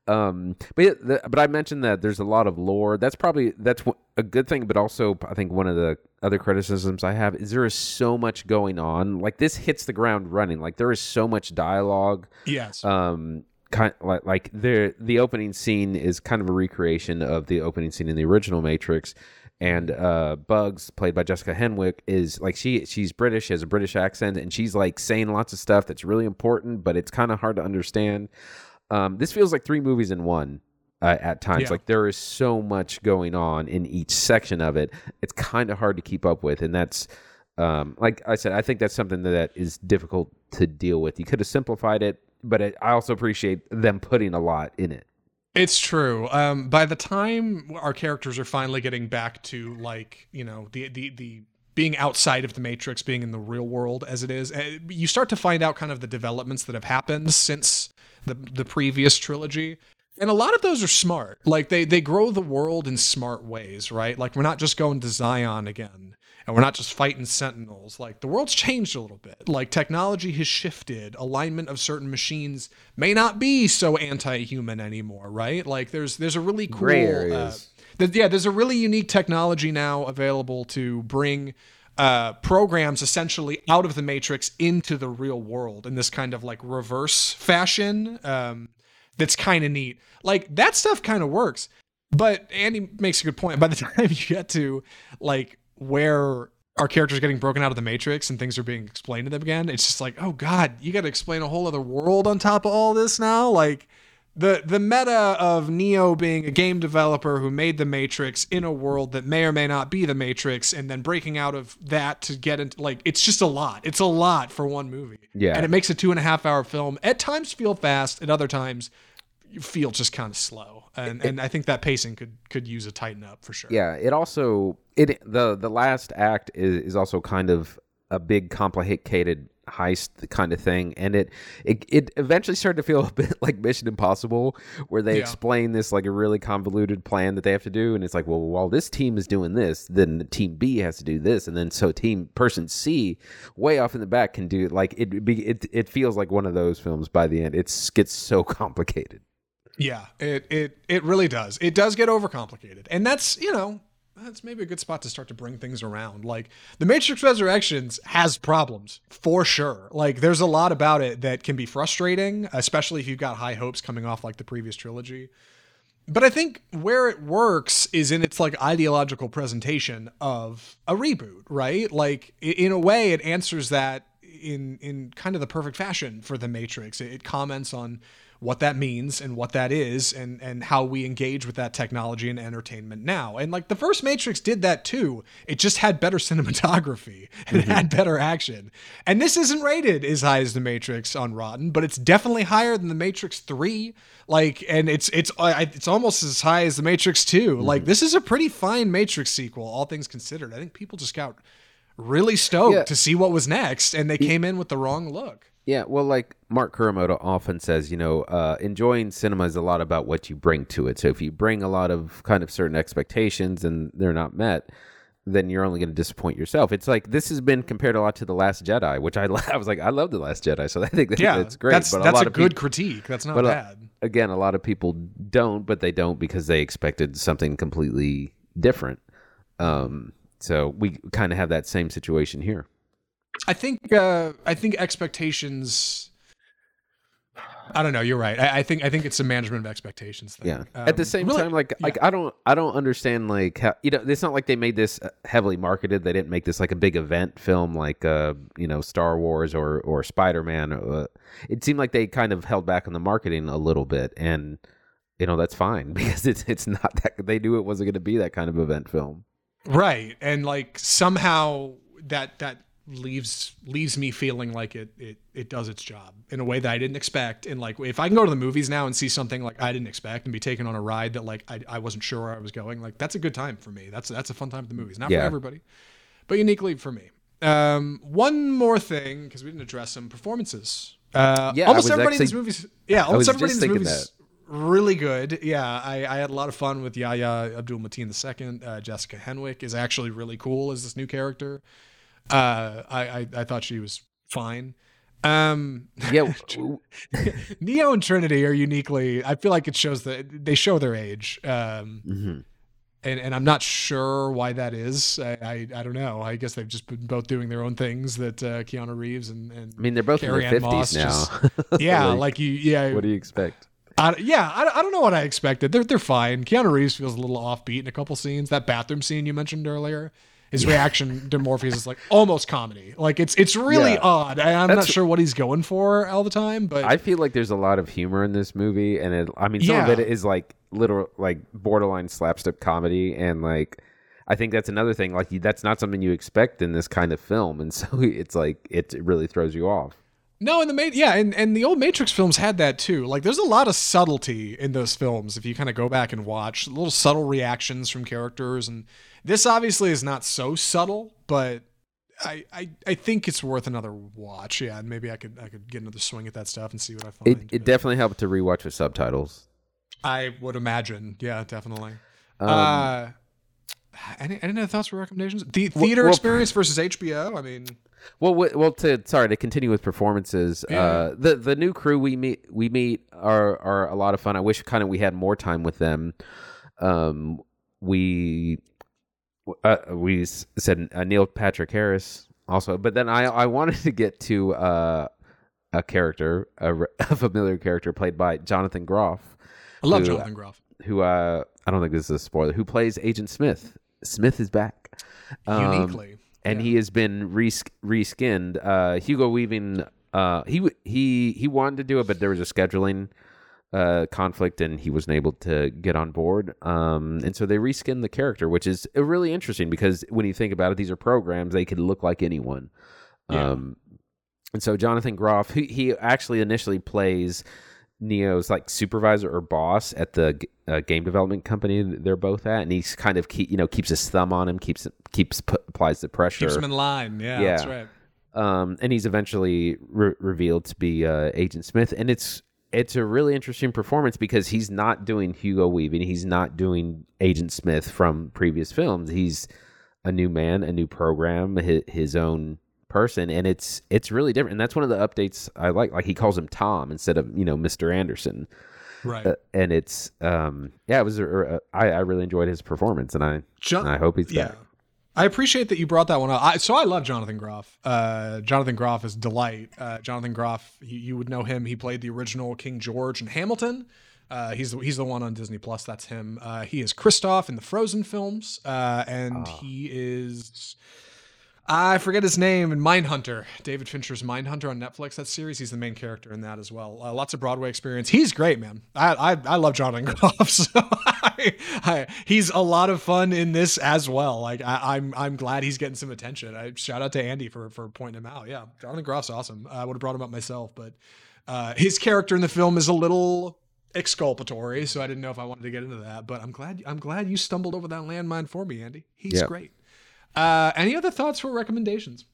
Um, but yeah, the, but I mentioned that there's a lot of lore. That's probably that's a good thing, but also I think one of the other criticisms I have is there is so much going on. Like this hits the ground running. Like there is so much dialogue
yes.
um kind like like the the opening scene is kind of a recreation of the opening scene in the original Matrix and uh Bugs played by Jessica Henwick is like she she's British she has a British accent and she's like saying lots of stuff that's really important but it's kind of hard to understand um this feels like three movies in one uh, at times
Yeah.
like there is so much going on in each section of it it's kind of hard to keep up with and that's um, like I said, I think that's something that is difficult to deal with. You could have simplified it, but it, I also appreciate them putting a lot in it.
It's true. Um, by the time our characters are finally getting back to like you know the the the being outside of the matrix, being in the real world as it is, uh, you start to find out kind of the developments that have happened since the the previous trilogy. And a lot of those are smart. Like they they grow the world in smart ways, right? Like we're not just going to Zion again and we're not just fighting sentinels. Like the world's changed a little bit. Like technology has shifted. Alignment of certain machines may not be so anti-human anymore, right? Like there's there's a really cool
Gray
uh, th- yeah, there's a really unique technology now available to bring uh, programs essentially out of the matrix into the real world in this kind of like reverse fashion. Um, that's kind of neat. Like that stuff kind of works. But Andy makes a good point. By the time you get to like where our characters getting broken out of the matrix and things are being explained to them again, it's just like, oh god, you got to explain a whole other world on top of all this now. Like the the meta of Neo being a game developer who made the Matrix in a world that may or may not be the Matrix, and then breaking out of that to get into like it's just a lot. It's a lot for one movie.
Yeah.
and it makes a two and a half hour film. At times feel fast, at other times feel just kind of slow. And and I think that pacing could could use a tighten up for sure.
Yeah, it also it the the last act is, is also kind of a big complicated heist kind of thing and it, it it eventually started to feel a bit like mission impossible where they
Yeah.
explain this like a really convoluted plan that they have to do and it's like well while this team is doing this then team b has to do this and then so team person c way off in the back can do like it be it, it feels like one of those films by the end it's gets so complicated
Yeah, it it it really does. It does get overcomplicated, and that's you know that's maybe a good spot to start to bring things around. Like the Matrix Resurrections has problems for sure. Like there's a lot about it that can be frustrating, especially if you've got high hopes coming off like the previous trilogy. But I think where it works is in its like ideological presentation of a reboot, right? Like in a way, it answers that in in kind of the perfect fashion for the Matrix. It comments on what that means and what that is and and how we engage with that technology and entertainment now. And like the first Matrix did that too. It just had better cinematography and mm-hmm. it had better action. And this isn't rated as high as the Matrix on Rotten, but it's definitely higher than the Matrix 3. Like and it's it's it's almost as high as the Matrix 2. Mm-hmm. Like this is a pretty fine Matrix sequel all things considered. I think people just got really stoked yeah. to see what was next and they came in with the wrong look.
Yeah, well, like Mark Kermode often says, you know, uh, enjoying cinema is a lot about what you bring to it. So if you bring a lot of kind of certain expectations and they're not met, then you're only going to disappoint yourself. It's like this has been compared a lot to the Last Jedi, which I I was like I love the Last Jedi, so I think that, yeah, that's great.
That's,
but
that's
a, lot
a good
people,
critique. That's not bad.
A, again, a lot of people don't, but they don't because they expected something completely different. Um, so we kind of have that same situation here.
I think uh, I think expectations. I don't know. You're right. I, I, think I think it's a management of expectations thing.
Yeah. Um, At the same really, time, like yeah. like I don't I don't understand like how you know it's not like they made this uh, heavily marketed. They didn't make this like a big event film like uh you know Star Wars or or Spider Man. Uh, it seemed like they kind of held back on the marketing a little bit, and you know that's fine because it's it's not that they knew it wasn't going to be that kind of event film.
Right, and like somehow that that leaves leaves me feeling like it it it does its job in a way that I didn't expect. And like if I can go to the movies now and see something like I didn't expect and be taken on a ride that like I, I wasn't sure where I was going, like that's a good time for me. That's that's a fun time at the movies. Not yeah. for everybody, but uniquely for me. Um, one more thing because we didn't address some performances. Uh, yeah, almost everybody actually, in these movies. Yeah, almost everybody in these movies. Really good. Yeah, I, I had a lot of fun with Yahya Abdul Mateen II. Uh, Jessica Henwick is actually really cool as this new character. Uh, I, I, I thought she was fine. Um,
yeah,
Neo and Trinity are uniquely. I feel like it shows that they show their age. Um, mm-hmm. and and I'm not sure why that is. I, I, I don't know. I guess they've just been both doing their own things. That uh, Keanu Reeves and, and
I mean they're both Carrie in their fifties now. Just,
yeah, like, like, you. Yeah.
What do you expect?
I, yeah, I, I don't know what I expected. They're they're fine. Keanu Reeves feels a little offbeat in a couple scenes. That bathroom scene you mentioned earlier his reaction to Morpheus is like almost comedy. Like it's it's really yeah. odd. I, am not sure what he's going for all the time, but
I feel like there's a lot of humor in this movie, and it, I mean, some yeah. of it is like literal, like borderline slapstick comedy, and like I think that's another thing. Like that's not something you expect in this kind of film, and so it's like it, it really throws you off.
No, and the Ma- yeah, and, and the old Matrix films had that too. Like, there's a lot of subtlety in those films if you kind of go back and watch little subtle reactions from characters, and this obviously is not so subtle, but I, I I think it's worth another watch. Yeah, and maybe I could I could get another swing at that stuff and see what I find.
It, it definitely helped to rewatch with subtitles.
I would imagine. Yeah, definitely. Um, uh, any any other thoughts or recommendations? The theater well, experience versus HBO. I mean,
well, well, to sorry to continue with performances. Yeah. Uh, the the new crew we meet we meet are are a lot of fun. I wish kind of we had more time with them. Um, we uh, we said uh, Neil Patrick Harris also, but then I I wanted to get to uh, a character, a, a, familiar character played by Jonathan Groff.
I love who, Jonathan Groff.
Who uh, I don't think this is a spoiler. Who plays Agent Smith? Smith is back.
Um, Uniquely.
And yeah. he has been res- reskinned. Uh, Hugo Weaving. Uh, he he he wanted to do it, but there was a scheduling uh, conflict and he wasn't able to get on board. Um, and so they reskinned the character, which is really interesting because when you think about it, these are programs, they could look like anyone. Yeah. Um, and so Jonathan Groff, he, he actually initially plays Neo's like supervisor or boss at the uh, game development company they're both at, and he's kind of keep, you know keeps his thumb on him, keeps keeps applies the pressure,
keeps him in line. Yeah, yeah. that's right.
Um, and he's eventually re- revealed to be uh, Agent Smith, and it's it's a really interesting performance because he's not doing Hugo Weaving, he's not doing Agent Smith from previous films. He's a new man, a new program, his, his own person, and it's it's really different. And that's one of the updates I like. Like he calls him Tom instead of you know Mister Anderson.
Right.
Uh, and it's um yeah, it was a, a, I, I really enjoyed his performance, and I
John-
I hope he's
yeah.
back.
I appreciate that you brought that one up. I, so I love Jonathan Groff. Uh, Jonathan Groff is delight. Uh, Jonathan Groff, you, you would know him. He played the original King George in Hamilton. Uh, he's the, he's the one on Disney Plus. That's him. Uh, he is Kristoff in the Frozen films, uh, and
Ah.
he is I forget his name in Mindhunter. David Fincher's Mindhunter on Netflix. That series. He's the main character in that as well. Uh, lots of Broadway experience. He's great, man. I I, I love Jonathan Groff. So I, I, he's a lot of fun in this as well. Like I, I'm I'm glad he's getting some attention. I shout out to Andy for for pointing him out. Yeah, Jonathan Groff's awesome. I would have brought him up myself, but uh, his character in the film is a little exculpatory, so I didn't know if I wanted to get into that. But I'm glad I'm glad you stumbled over that landmine for me, Andy. He's
Yep.
great. Uh, any other thoughts for recommendations?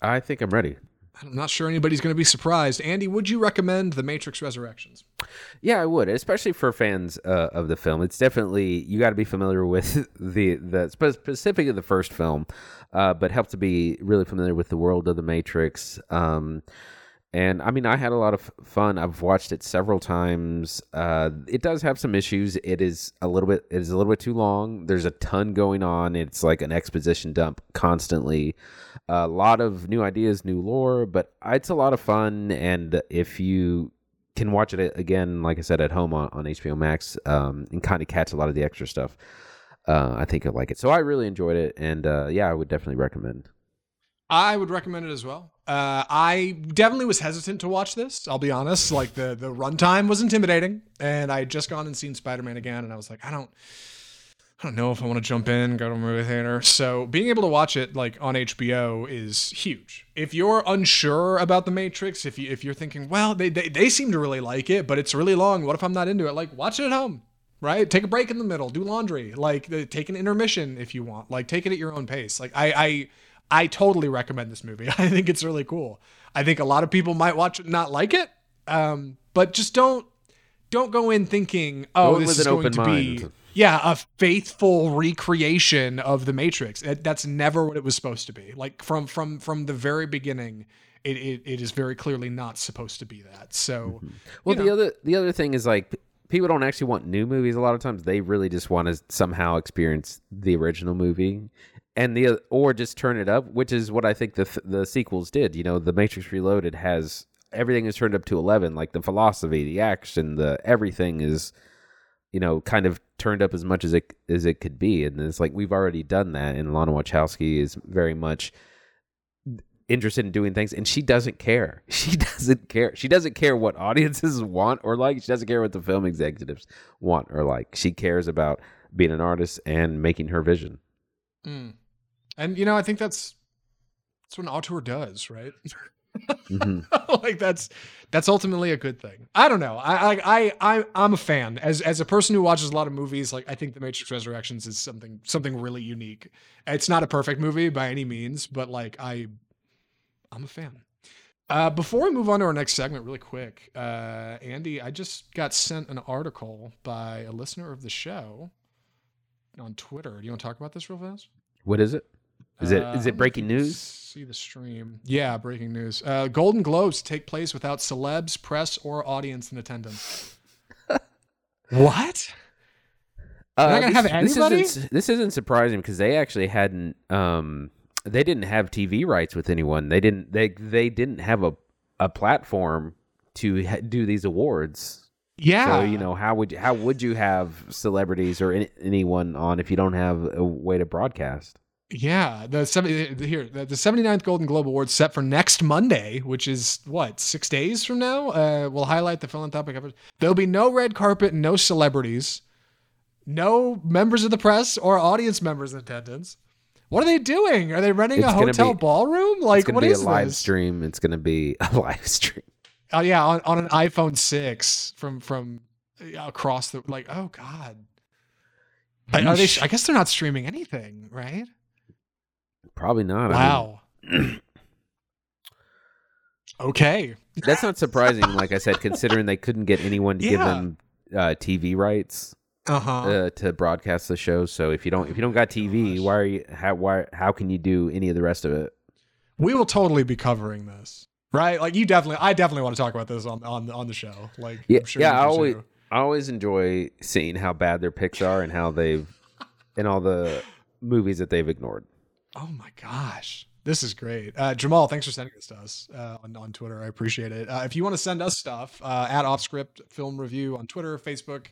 I think I'm ready.
I'm not sure anybody's going to be surprised. Andy, would you recommend The Matrix Resurrections?
Yeah, I would, especially for fans uh, of the film. It's definitely you got to be familiar with the the spe- specifically the first film, uh, but help to be really familiar with the world of the Matrix. Um, and I mean, I had a lot of fun. I've watched it several times. Uh, it does have some issues. It is a little bit. It is a little bit too long. There's a ton going on. It's like an exposition dump constantly. A lot of new ideas, new lore, but it's a lot of fun. And if you can watch it again, like I said, at home on, on HBO Max, um, and kind of catch a lot of the extra stuff. Uh, I think you'll like it. So I really enjoyed it, and uh, yeah, I would definitely recommend.
I would recommend it as well. Uh, I definitely was hesitant to watch this. I'll be honest. Like the the runtime was intimidating, and I had just gone and seen Spider Man again, and I was like, I don't, I don't know if I want to jump in, go to a movie theater. So being able to watch it like on HBO is huge. If you're unsure about the Matrix, if you if you're thinking, well, they they, they seem to really like it, but it's really long. What if I'm not into it? Like, watch it at home. Right, take a break in the middle, do laundry, like uh, take an intermission if you want, like take it at your own pace. Like I, I I totally recommend this movie. I think it's really cool. I think a lot of people might watch it and not like it, um, but just don't don't go in thinking, oh,
Go
this is
an
going
open
to be yeah a faithful recreation of the Matrix. It- that's never what it was supposed to be. Like from from from the very beginning, it it, it is very clearly not supposed to be that. So
Well,
you
the other the other thing is like people don't actually want new movies. A lot of times, they really just want to somehow experience the original movie, and the or just turn it up, which is what I think the the sequels did. You know, the Matrix Reloaded has everything is turned up to eleven, like the philosophy, the action, the everything is, you know, kind of turned up as much as it as it could be. And it's like we've already done that, and Lana Wachowski is very much interested in doing things and she doesn't care she doesn't care she doesn't care what audiences want or like she doesn't care what the film executives want or like she cares about being an artist and making her vision
mm. And you know I think that's that's what an auteur does, right?
Mhm.
like that's that's ultimately a good thing. I don't know. I I I I- I'm a fan as as a person who watches a lot of movies. Like I think The Matrix Resurrections is something something really unique. It's not a perfect movie by any means, but like I I'm a fan. Uh, before we move on to our next segment, really quick, uh, Andy, I just got sent an article by a listener of the show on Twitter. Do you want to talk about this real fast?
what is it is it
Uh,
is it breaking
if you can
news
See the stream. Yeah, breaking news. Uh, Golden Globes take place without celebs, press, or audience in attendance. what?
uh,
not gonna have anybody?
this isn't, this isn't surprising because they actually hadn't um they didn't have tv rights with anyone they didn't they they didn't have a a platform to ha- do these awards
Yeah.
So you know how would you, how would you have celebrities or any, anyone on if you don't have a way to broadcast?
Yeah, the 70, here the, the 79th Golden Globe Awards set for next Monday, which is what six days from now. Uh, will highlight the philanthropic efforts. There'll be no red carpet, no celebrities, no members of the press or audience members in attendance. What are they doing? Are they renting
It's
a hotel
be-
ballroom? Like
it's gonna
what
be
is
a live
this?
stream. It's gonna be a live stream.
Oh yeah, on, on an iPhone six from from across the like. Oh god. Are they? I guess they're not streaming anything, right?
Probably not. I mean,
Wow. okay.
that's not surprising. like I said, considering they couldn't get anyone to give them uh, TV rights
Uh-huh.
uh, to broadcast the show. So if you don't if you don't got TV, why are you how why how can you do any of the rest of it?
we will totally be covering this, right? Like you definitely, I definitely want to talk about this on on on the show. Like,
Yeah,
sure
yeah, I always-
too.
I always enjoy seeing how bad their picks are and how they've and all the movies that they've ignored.
Oh my gosh. This is great. Uh, Jamal, thanks for sending this to us uh, on, on Twitter. I appreciate it. Uh, if you want to send us stuff, uh, at Offscript Film Review on Twitter, Facebook,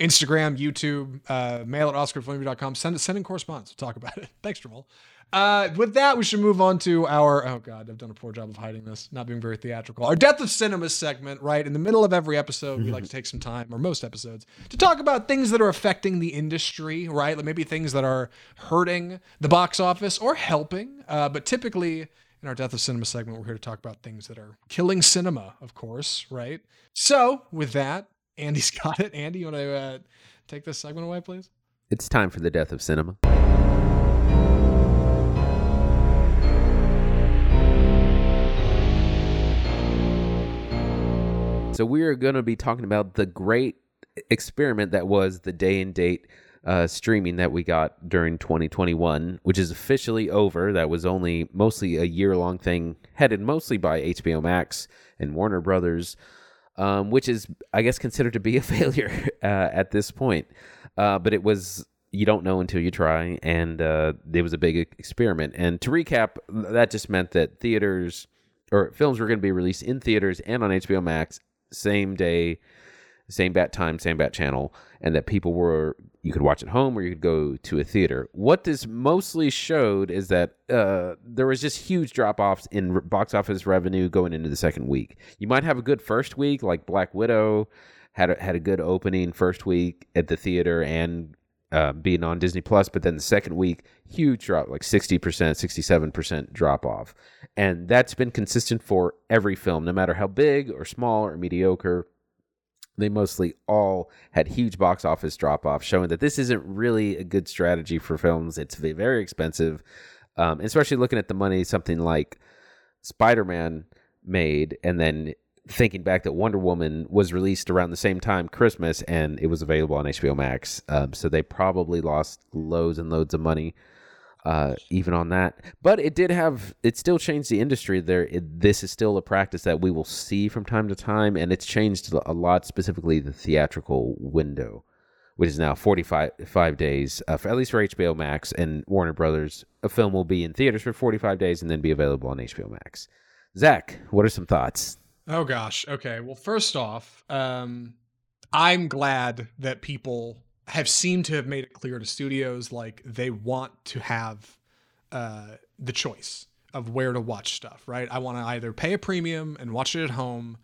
Instagram, YouTube, uh, mail at offscriptfilmreview.com. Send, send in correspondence. We'll talk about it. Thanks, Jamal. Uh, with that, we should move on to our. Oh God, I've done a poor job of hiding this, not being very theatrical. Our Death of Cinema segment, right in the middle of every episode, we like to take some time, or most episodes, to talk about things that are affecting the industry, right? Like maybe things that are hurting the box office or helping. Uh, but typically, in our Death of Cinema segment, we're here to talk about things that are killing cinema, of course, right? So, with that, Andy's got it. Andy, you want to uh, take this segment away, please?
It's time for the death of cinema. So we are going to be talking about the great experiment that was the day and date uh, streaming that we got during 2021, which is officially over. That was only mostly a year long thing, headed mostly by HBO Max and Warner Brothers, um, which is, I guess, considered to be a failure uh, at this point. Uh, but it was you don't know until you try, and uh, it was a big experiment. And to recap, that just meant that theaters or films were going to be released in theaters and on HBO Max same day, same bat time, same bat channel, and that people were you could watch at home or you could go to a theater. What this mostly showed is that uh, there was just huge drop offs in box office revenue going into the second week. You might have a good first week, like Black Widow had a, had a good opening first week at the theater and uh, being on Disney Plus, but then the second week, huge drop, like 60%, 67% drop off. And that's been consistent for every film, no matter how big or small or mediocre. They mostly all had huge box office drop off, showing that this isn't really a good strategy for films. It's very expensive, um, especially looking at the money something like Spider Man made, and then thinking back that Wonder Woman was released around the same time Christmas and it was available on HBO Max. Um, so they probably lost loads and loads of money uh, even on that. But it did have it still changed the industry. There, it, this is still a practice that we will see from time to time, and it's changed a lot. Specifically, the theatrical window, which is now forty five five days, uh, for, at least for HBO Max and Warner Brothers. A film will be in theaters for forty five days and then be available on HBO Max. Zach, what are some thoughts?
Oh gosh. Okay. Well, first off, um, I'm glad that people have seemed to have made it clear to studios like they want to have uh, the choice of where to watch stuff. Right. I want to either pay a premium and watch it at home,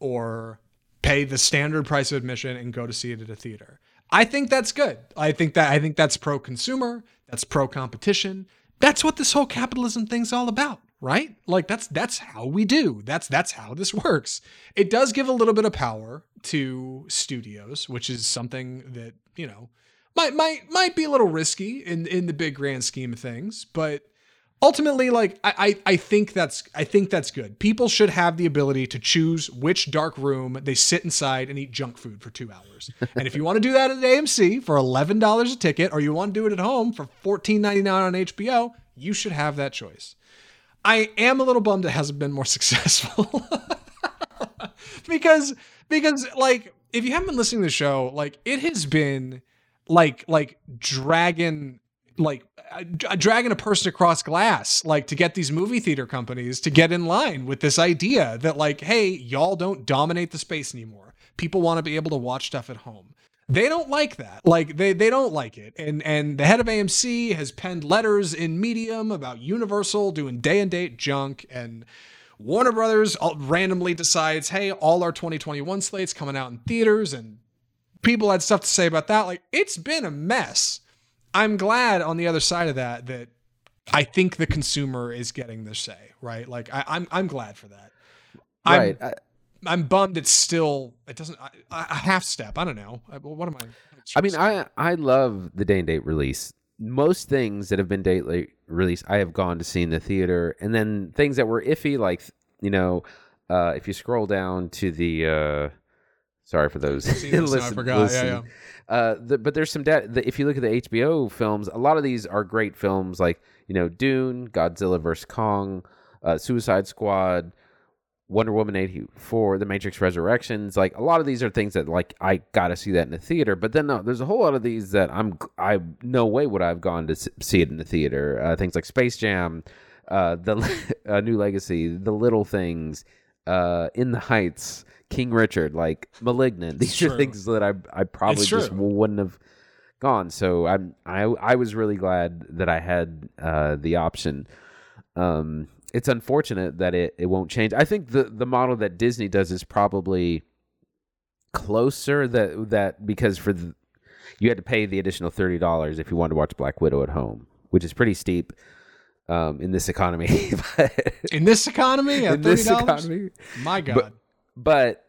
or pay the standard price of admission and go to see it at a theater. I think that's good. I think that I think that's pro consumer. That's pro competition. That's what this whole capitalism thing's all about right? Like that's that's how we do. That's that's how this works. It does give a little bit of power to studios, which is something that, you know, might might might be a little risky in in the big grand scheme of things, but ultimately like I, I i think that's i think that's good people should have the ability to choose which dark room they sit inside and eat junk food for two hours and if you want to do that at amc for $11 a ticket or you want to do it at home for $14.99 on hbo you should have that choice I am a little bummed it hasn't been more successful. because because like if you haven't been listening to the show, like it has been like like dragging like uh, dragging a person across glass like to get these movie theater companies to get in line with this idea that like hey y'all don't dominate the space anymore people want to be able to watch stuff at home they don't like that. Like they they don't like it. And and the head of AMC has penned letters in Medium about Universal doing day and date junk and Warner Brothers randomly decides hey all our 2021 slates coming out in theaters and people had stuff to say about that. Like it's been a mess. I'm glad on the other side of that that I think the consumer is getting their say right? Like I, am I'm, I'm glad for that.
Right.
I'm, I'm bummed it's still it doesn't a half step. I don't know. What am I?
I mean, I I love the day and date release. Most things that have been date late release, I have gone to see in the theater, and then things that were iffy, like you know, uh, if you scroll down to the. Uh, sorry for those.
listen, I forgot. Listen. Yeah,
yeah. Uh, the, but there's some data. The, if you look at the HBO films, a lot of these are great films, like you know, Dune, Godzilla vs Kong, uh, Suicide Squad Wonder Woman 84, The Matrix Resurrections, like a lot of these are things that like I got to see that in the theater, but then no, there's a whole lot of these that I'm I no way would I have gone to see it in the theater. Uh, things like Space Jam, uh, the uh, New Legacy, The Little Things, uh, In the Heights, King Richard, like Malignant. These are
true.
things that I I probably just wouldn't have gone. So I'm I I was really glad that I had uh, the option. Um, it's unfortunate that it, it won't change. I think the the model that Disney does is probably closer that that because for the, you had to pay the additional thirty dollars if you wanted to watch Black Widow at home, which is pretty steep um, in this economy. but
In this economy, at
in this
$30?
economy,
My God.
but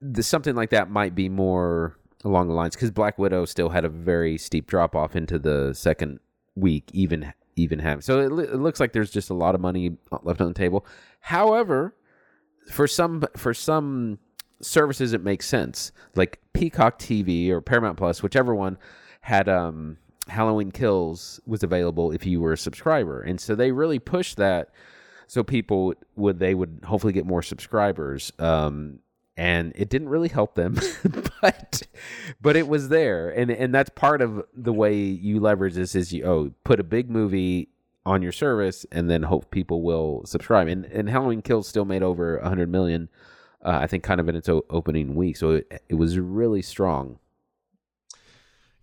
the, something like that might be more along the lines because Black Widow still had a very steep drop off into the second week, even even have. So it, it looks like there's just a lot of money left on the table. However, for some for some services, it makes sense. Like Peacock TV or Paramount Plus, whichever one had um, Halloween Kills was available if you were a subscriber, and so they really pushed that so people would they would hopefully get more subscribers um and it didn't really help them but but it was there. And and that's part of the way you leverage this is you oh put a big movie on your service and then hope people will subscribe. And and Halloween Kills still made over 100 million uh, I think kind of in its opening week. So it, it was really strong.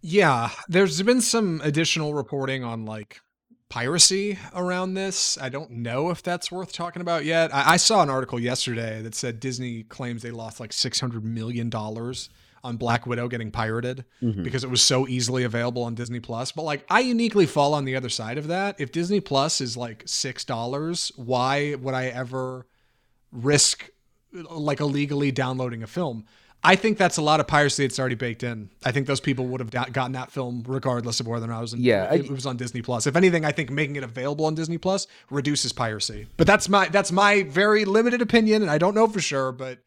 Yeah, there's been some additional reporting on like piracy around this. I don't know if that's worth talking about yet. I, I saw an article yesterday that said Disney claims they lost like six hundred million dollars on Black Widow getting pirated mm-hmm. because it was so easily available on Disney Plus. But like, I uniquely fall on the other side of that. If Disney Plus is like six dollars, why would I ever risk like illegally downloading a film. I think that's a lot of piracy that's already baked in. I think those people would have gotten that film regardless of whether or not it was, in,
Yeah, I-
it was on Disney Plus. If anything, I think making it available on Disney Plus reduces piracy. But that's my that's my very limited opinion, and I don't know for sure. But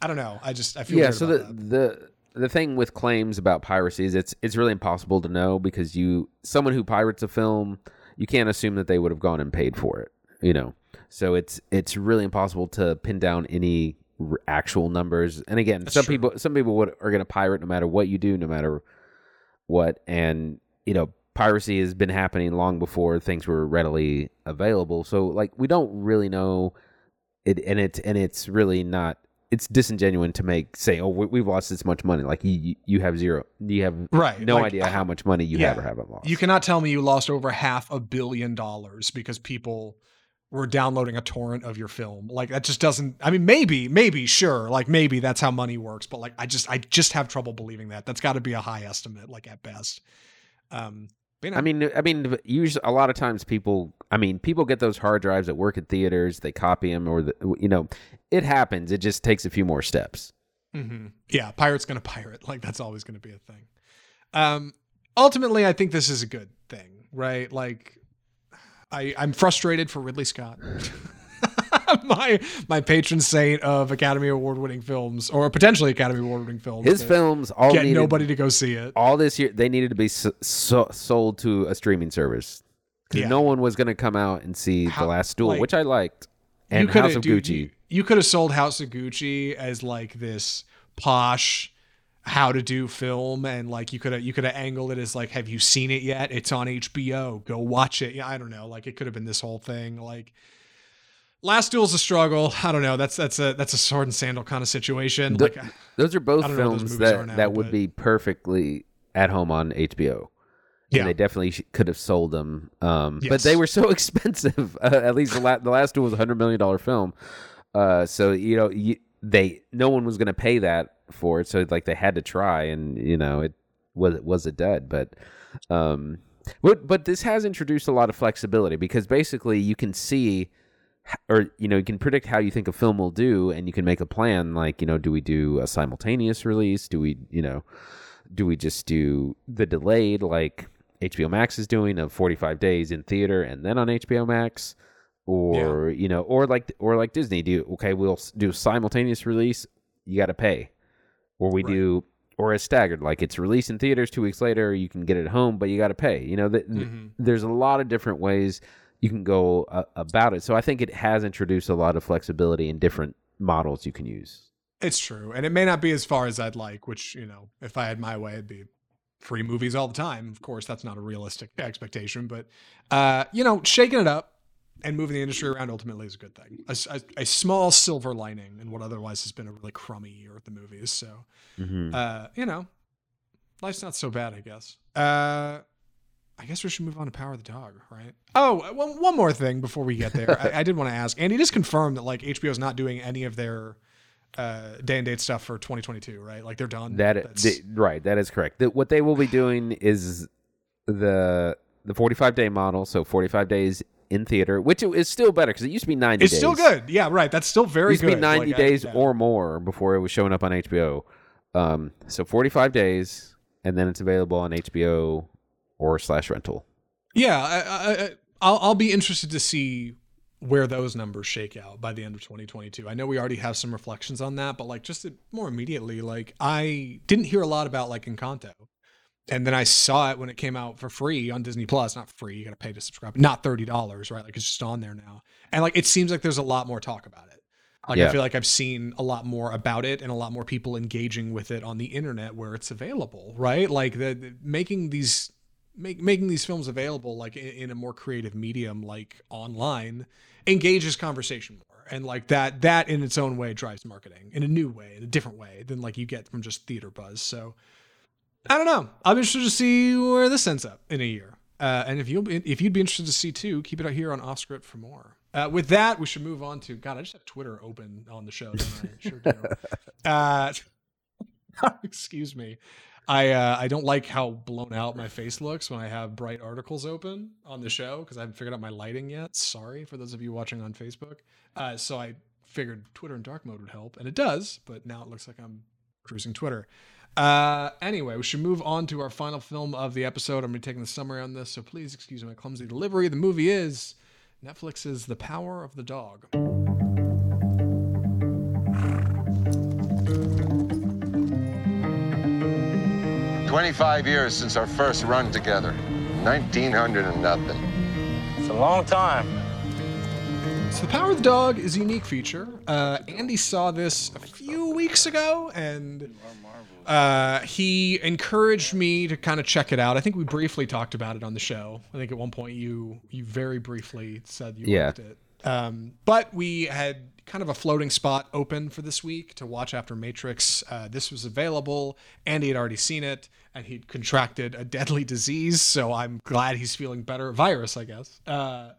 I don't know. I just I feel
yeah so the,
that.
the the thing with claims about piracy is it's it's really impossible to know because you someone who pirates a film you can't assume that they would have gone and paid for it you know so it's it's really impossible to pin down any r- actual numbers. And again some
true.
people some people would are going to pirate no matter what you do no matter what. And you know piracy has been happening long before things were readily available. So like we don't really know it and it's and it's really not it's disingenuous to make say oh we, we've lost this much money. Like you you- you have zero. You have
Right,
no
like,
idea how much money you
yeah.
have or haven't lost.
You cannot tell me you lost over half a billion dollars because people were downloading a torrent of your film. Like that just doesn't I mean maybe, maybe, sure. Like maybe that's how money works, but like I just I just have trouble believing that. That's got to be a high estimate like at best. Um you know,
I mean, I mean, usually a lot of times people, I mean, people get those hard drives that work at theaters, they copy them, or the, you know, it happens. It just takes a few more steps.
hmm Yeah, pirate's gonna pirate. Like that's always gonna be a thing. Um, ultimately, I think this is a good thing, right? Like, I I'm frustrated for Ridley Scott, my my patron saint of Academy Award winning films or potentially Academy Award winning films.
His films all
get
needed,
nobody to go see it.
all this year they needed to be so, so, sold to a streaming service because
Yeah.
no one was going to come out and see
How-
The Last Duel,
like,
which I liked, and House of
dude,
Gucci.
You, you could have sold House of Gucci as like this posh how to do film and like you could have you could have angled it as like have you seen it yet it's on HBO go watch it yeah I don't know like it could have been this whole thing like Last Duel's a struggle I don't know that's that's a that's a sword and sandal kind of situation
The-
like
Those are both
I don't know what those
films that,
now,
that would
but-
be perfectly at home on HBO.
Yeah.
And they definitely sh- could have sold them. Um, But they were so expensive. Uh, at least the, la- the last one was a $100 million film. Uh, so, you know, you, they no one was going to pay that for it. So, like, they had to try. And, you know, it was, it was a dud. But, um, but, but this has introduced a lot of flexibility because basically you can see or you know you can predict how you think a film will do and you can make a plan like you know do we do a simultaneous release do we you know do we just do the delayed like HBO Max is doing of 45 days in theater and then on HBO Max or you know or like or like Disney do okay we'll do a simultaneous release you got to pay or we
Right.
do or as staggered like it's released in theaters 2 weeks later you can get it home but you got to pay you know
Mhm.
there's a lot of different ways you can go uh, about it so I think it has introduced a lot of flexibility in different models you can use.
It's true, and it may not be as far as I'd like. Which you know, if I had my way, it'd be free movies all the time. Of course, that's not a realistic expectation, but uh, you know, shaking it up and moving the industry around ultimately is a good thing. A, a, a small silver lining in what otherwise has been a really crummy year at the movies. So,
Mhm.
uh, you know, life's not so bad, I guess. Uh, I guess we should move on to Power of the Dog, right? Oh, one, one more thing before we get there. I, I did want to ask Andy. Just confirmed that like HBO is not doing any of their uh, day and date stuff for 2022, right? Like they're done.
That
That's-
the, right, that is correct. The, what they will be doing is the the 45 day model, so 45 days in theater, which is still better because it used to be 90
it's
days.
still good. Yeah, right. That's still very
It used to
good.
be 90
Like, I-
days
yeah.
or more before it was showing up on HBO. Um, so 45 days, and then it's available on HBO or slash rental.
Yeah, I, I, I, I'll, I'll be interested to see where those numbers shake out by the end of 2022. I know we already have some reflections on that, but like just more immediately, like I didn't hear a lot about like Encanto. And then I saw it when it came out for free on Disney Plus. Not free, you got to pay to subscribe. Not thirty dollars, right? Like it's just on there now. And like it seems like there's a lot more talk about it. Like I feel like I've seen a lot more about it and a lot more people engaging with it on the internet where it's available, right? Like the, the- making these make, making these films available like in, in a more creative medium like online engages conversation more and like that that in its own way drives marketing in a new way in a different way than like you get from just theater buzz so i don't know i'm interested to see where this ends up in a year uh, and if you'll be, if you'd be interested to see too keep it out here on off script for more uh, with that we should move on to god i just have twitter open on the show don't i sure do uh, excuse me I uh, I don't like how blown out my face looks when I have bright articles open on the show because I haven't figured out my lighting yet. Sorry for those of you watching on Facebook. Uh, so I figured Twitter in dark mode would help, and it does. But now it looks like I'm cruising Twitter. Uh, anyway, we should move on to our final film of the episode. I'm gonna be taking the summary on this, so please excuse my clumsy delivery. The movie is Netflix's The Power of the Dog.
25 years since our first run together. 1900 and nothing.
It's a long time.
So the Power of the Dog is a unique feature. Uh, Andy saw this a few weeks ago, and uh, he encouraged me to kind of check it out. I think we briefly talked about it on the show. I think at one point you you very briefly said you
Yeah.
liked it. Um, but we had kind of a floating spot open for this week to watch after Matrix. Uh, this was available. Andy had already seen it, and he'd contracted a deadly disease. So I'm glad he's feeling better. Virus, I guess. Uh,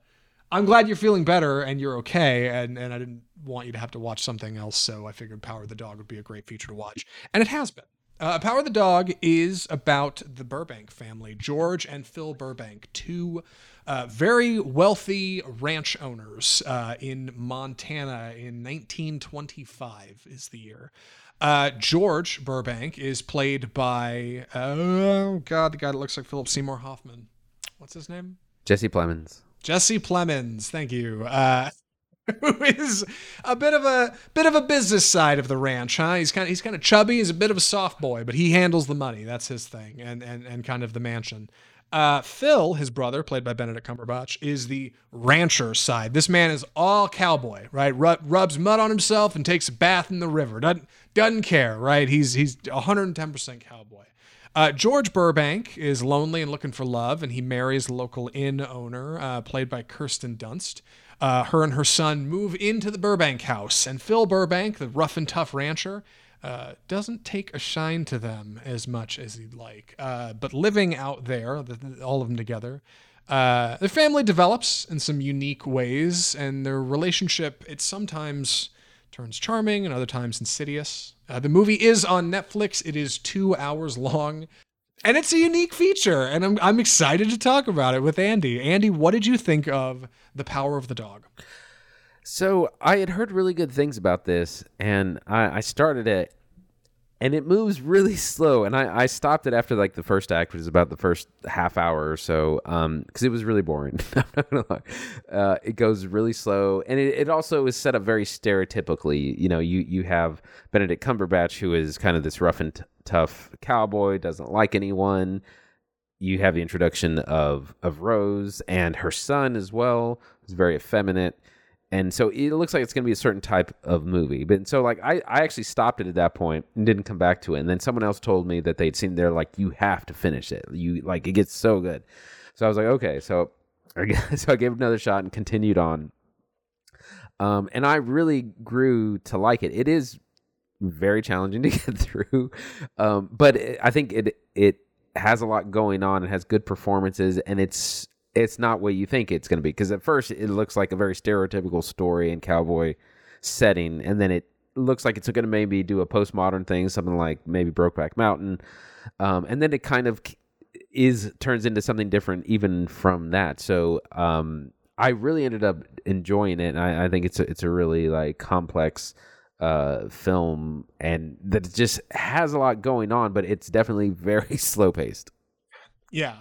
I'm glad you're feeling better and you're okay. And, and I didn't want you to have to watch something else. So I figured Power of the Dog would be a great feature to watch. And it has been. Uh, Power of the Dog is about the Burbank family, George and Phil Burbank, two uh, very wealthy ranch owners uh, in Montana in 1925 is the year. Uh, George Burbank is played by, oh God, the guy that looks like Philip Seymour Hoffman. What's his name?
Jesse Plemons.
Jesse Plemons, thank you. Uh, who is a bit of a bit of a business side of the ranch, huh? He's kind of he's kind of chubby. He's a bit of a soft boy, but he handles the money. That's his thing, and and and kind of the mansion. Uh, Phil, his brother, played by Benedict Cumberbatch, is the rancher side. This man is all cowboy, right? Rub, rubs mud on himself and takes a bath in the river. Doesn't doesn't care, right? He's he's 110% cowboy. Uh, George Burbank is lonely and looking for love, and he marries the local inn owner, uh, played by Kirsten Dunst. Uh, her and her son move into the Burbank house, and Phil Burbank, the rough and tough rancher, uh, doesn't take a shine to them as much as he'd like. Uh, but living out there, the, the- all of them together, uh, their family develops in some unique ways, and their relationship it sometimes turns charming and other times insidious. Uh, the movie is on Netflix. It is two hours long, and it's a unique feature. And I'm I'm excited to talk about it with Andy. Andy, what did you think of The Power of the Dog?
So I had heard really good things about this, and I, I started it, and it moves really slow. And I, I stopped it after like the first act, which is about the first half hour or so, because it was really boring. Uh, it goes really slow, and it, it also is set up very stereotypically. You know, you you have Benedict Cumberbatch, who is kind of this rough and t- tough cowboy, doesn't like anyone you have the introduction of of Rose and her son as well, who's very effeminate, and so it looks like it's going to be a certain type of movie. But so like I, I actually stopped it at that point and didn't come back to it. And then someone else told me that they'd seen. They're like, you have to finish it. You like it gets so good. So I was like, okay. So I so I gave it another shot and continued on. Um, and I really grew to like it. It is very challenging to get through, um, but it, I think it it has a lot going on. It has good performances, and it's it's not what you think it's going to be. Because at first it looks like a very stereotypical story and cowboy setting, and then it looks like it's going to maybe do a postmodern thing, something like maybe Brokeback Mountain, um, and then it kind of is turns into something different even from that. So um, I really ended up enjoying it. And I, I think it's a, it's a really like complex uh, film and that just has a lot going on, but it's definitely very slow paced.
Yeah.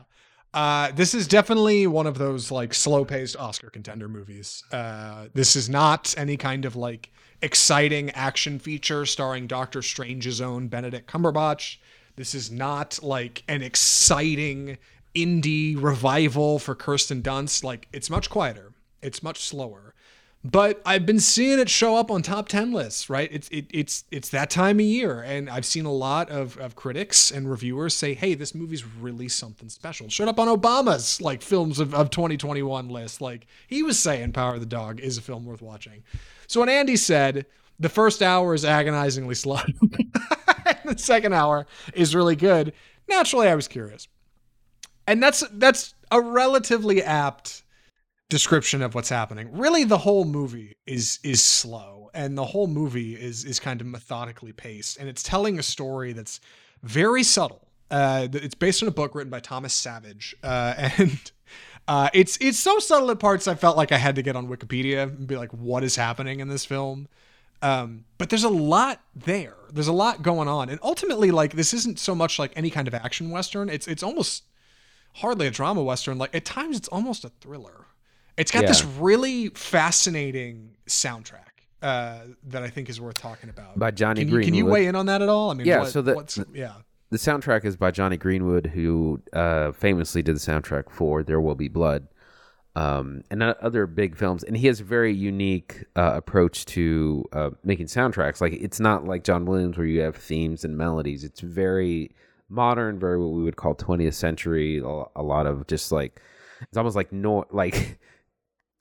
Uh, this is definitely one of those like slow paced Oscar contender movies. Uh, this is not any kind of like exciting action feature starring Doctor Strange's own Benedict Cumberbatch. This is not like an exciting indie revival for Kirsten Dunst. Like it's much quieter. It's much slower. But I've been seeing it show up on top 10 lists, right? It's it, it's it's that time of year and I've seen a lot of, of critics and reviewers say, "Hey, this movie's really something special." Showed up on Obama's like films of, of 2021 list. Like he was saying Power of the Dog is a film worth watching. So when Andy said the first hour is agonizingly slow, the second hour is really good, naturally I was curious. And that's that's a relatively apt description of what's happening. Really the whole movie is is slow and the whole movie is is kind of methodically paced and it's telling a story that's very subtle. Uh, it's based on a book written by Thomas Savage, uh, and uh, it's it's so subtle at parts. I felt like I had to get on Wikipedia and be like, "What is happening in this film?" Um, but there's a lot there. There's a lot going on, and ultimately, like this isn't so much like any kind of action western. It's it's almost hardly a drama western. Like at times, it's almost a thriller. It's got
Yeah.
this really fascinating soundtrack uh, that I think is worth talking about.
By Jonny
can you, Can you weigh in on that at all? I mean,
Yeah,
what-
so the-
what's yeah.
The soundtrack is by Jonny Greenwood, who uh, famously did the soundtrack for There Will Be Blood um, and other big films. And he has a very unique uh, approach to uh, making soundtracks. Like, it's not like John Williams where you have themes and melodies. It's very modern, very what we would call 20th century. A a lot of just like, it's almost like no, like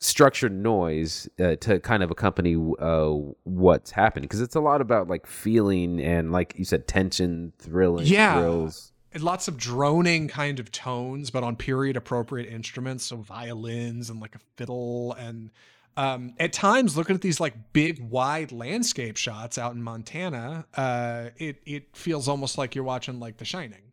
structured noise uh, to kind of accompany uh, what's happening because it's a lot about like feeling and like you said tension thrilling
Yeah.
thrills
and lots of droning kind of tones, but on period appropriate instruments, so violins and like a fiddle, and um, at times looking at these like big wide landscape shots out in Montana, uh, it it feels almost like you're watching like The Shining.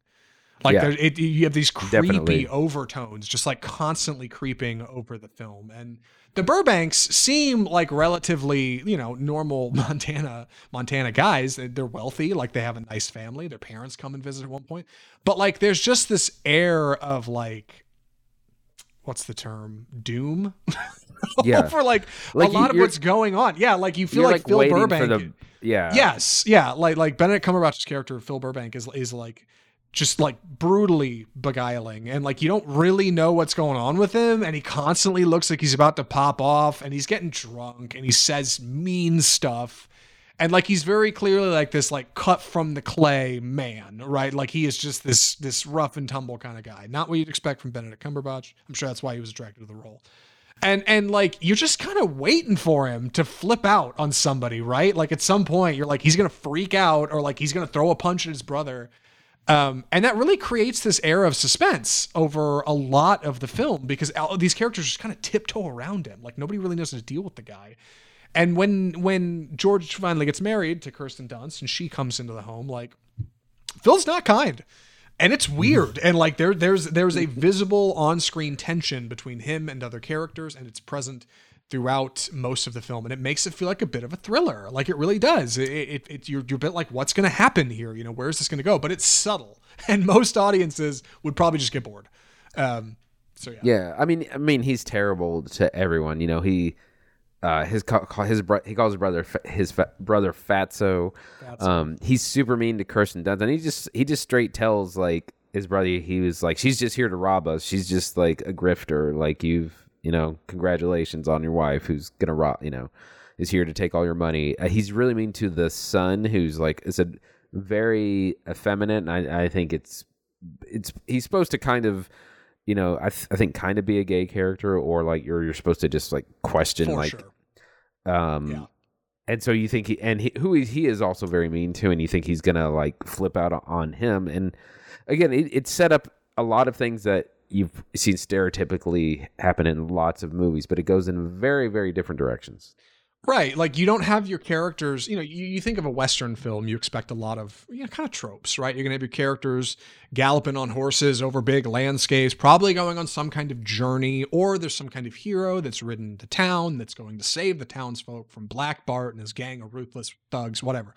Like
Yeah.
there, it, you have these creepy
Definitely.
overtones, just like constantly creeping over the film. And the Burbanks seem like relatively, you know, normal Montana Montana guys. They- They're wealthy, like they have a nice family. Their parents come and visit at one point, but like there's just this air of like, what's the term? Doom.
Yeah.
for like,
Like,
a lot of what's going on. Yeah, like you feel
You're,
like, Phil Burbank.
the yeah
Yes, yeah, like like Benedict Cumberbatch's character Phil Burbank is is like just like brutally beguiling and like you don't really know what's going on with him and he constantly looks like he's about to pop off and he's getting drunk and he says mean stuff and like he's very clearly like this like cut from the clay man right? Like he is just this this rough and tumble kind of guy. Not what you'd expect from Benedict Cumberbatch. I'm sure that's why he was attracted to the role. And and like you're just kind of waiting for him to flip out on somebody right? Like at some point you're like he's gonna freak out or like he's gonna throw a punch at his brother um, and that really creates this air of suspense over a lot of the film because all these characters just kind of tiptoe around him. Like nobody really knows how to deal with the guy. And when when george finally gets married to kirsten dunst and she comes into the home like phil's not kind. And it's weird. And like there there's there's a visible on-screen tension between him and other characters and it's present throughout most of the film and it makes it feel like a bit of a thriller. Like it really does. It, it, it you're, you're a bit like what's going to happen here? You know where's this going to go? But it's subtle and most audiences would probably just get bored. Um so yeah.
Yeah i mean i mean he's terrible to everyone you know he uh his his he calls his brother his fa- brother fatso. Um he's super mean to kirsten dunst and he just he just straight tells like his brother he was like she's just here to rob us. She's just like a grifter like you've you know, congratulations on your wife who's gonna rob, you know, is here to take all your money. Uh, he's really mean to the son who's like is a very effeminate. And I I think it's it's he's supposed to kind of you know I th- I think kind of be a gay character or like you're you're supposed to just like question
For
like
sure.
um
Yeah.
and so you think he and he, who he, he is also very mean to and you think he's gonna like flip out on him and again it, it set up a lot of things that you've seen stereotypically happen in lots of movies but it goes in very very different directions
Right. Like you don't have your characters, you know, you, you think of a Western film, you expect a lot of, you know, kind of tropes, right? You're going to have your characters galloping on horses over big landscapes, probably going on some kind of journey, or there's some kind of hero that's ridden to town that's going to save the townsfolk from Black Bart and his gang of ruthless thugs, whatever.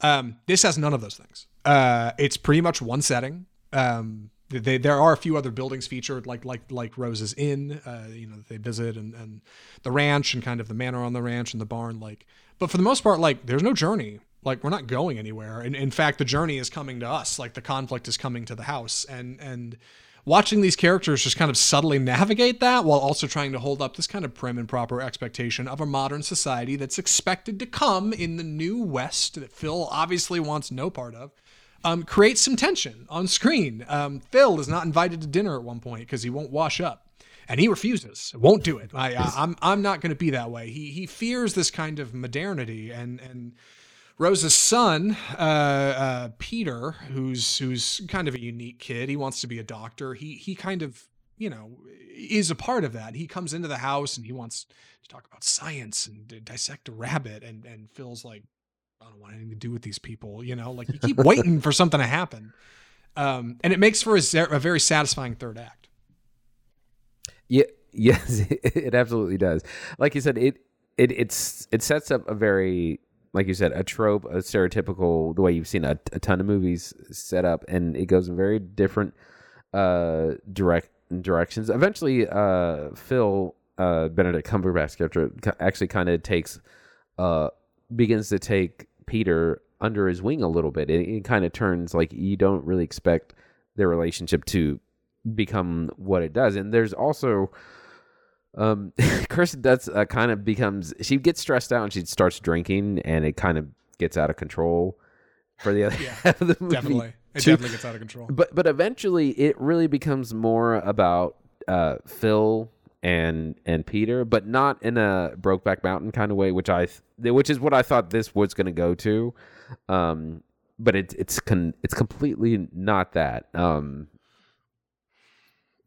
Um, this has none of those things. Uh, it's pretty much one setting. Um, they, there are a few other buildings featured, like like like Rose's Inn, uh, you know, they visit, and and the ranch, and kind of the manor on the ranch, and the barn. Like, but for the most part, like, there's no journey. Like, we're not going anywhere. And in fact, the journey is coming to us. Like, the conflict is coming to the house, and and watching these characters just kind of subtly navigate that while also trying to hold up this kind of prim and proper expectation of a modern society that's expected to come in the new West that Phil obviously wants no part of um, creates some tension on screen. Um, Phil is not invited to dinner at one point because he won't wash up, and he refuses, won't do it. I, I, I'm I'm not going to be that way. He he fears this kind of modernity, and and Rose's son, uh, uh, Peter, who's who's kind of a unique kid. He wants to be a doctor. He he kind of you know is a part of that. He comes into the house and he wants to talk about science and dissect a rabbit, and and Phil's like. I don't want anything to do with these people, you know. Like you keep waiting for something to happen, um, and it makes for a, a very satisfying third act.
Yeah, yes, it absolutely does. Like you said, it it it's it sets up a very like you said a trope, a stereotypical the way you've seen a, a ton of movies set up, and it goes in very different uh direct directions. Eventually, uh Phil uh Benedict Cumberbatch character actually kind of takes uh begins to take Peter under his wing a little bit. It, it kind of turns like you don't really expect their relationship to become what it does. And there's also um Kirsten Dunst uh, kind of becomes she gets stressed out and she starts drinking and it kind of gets out of control for the other
Yeah,
half of the movie.
Definitely, it
too.
definitely gets out of control.
But but eventually it really becomes more about uh Phil and and Peter, but not in a Brokeback Mountain kind of way, which I th- which is what I thought this was going to go to. Um but it, it's con- it's completely not that. Um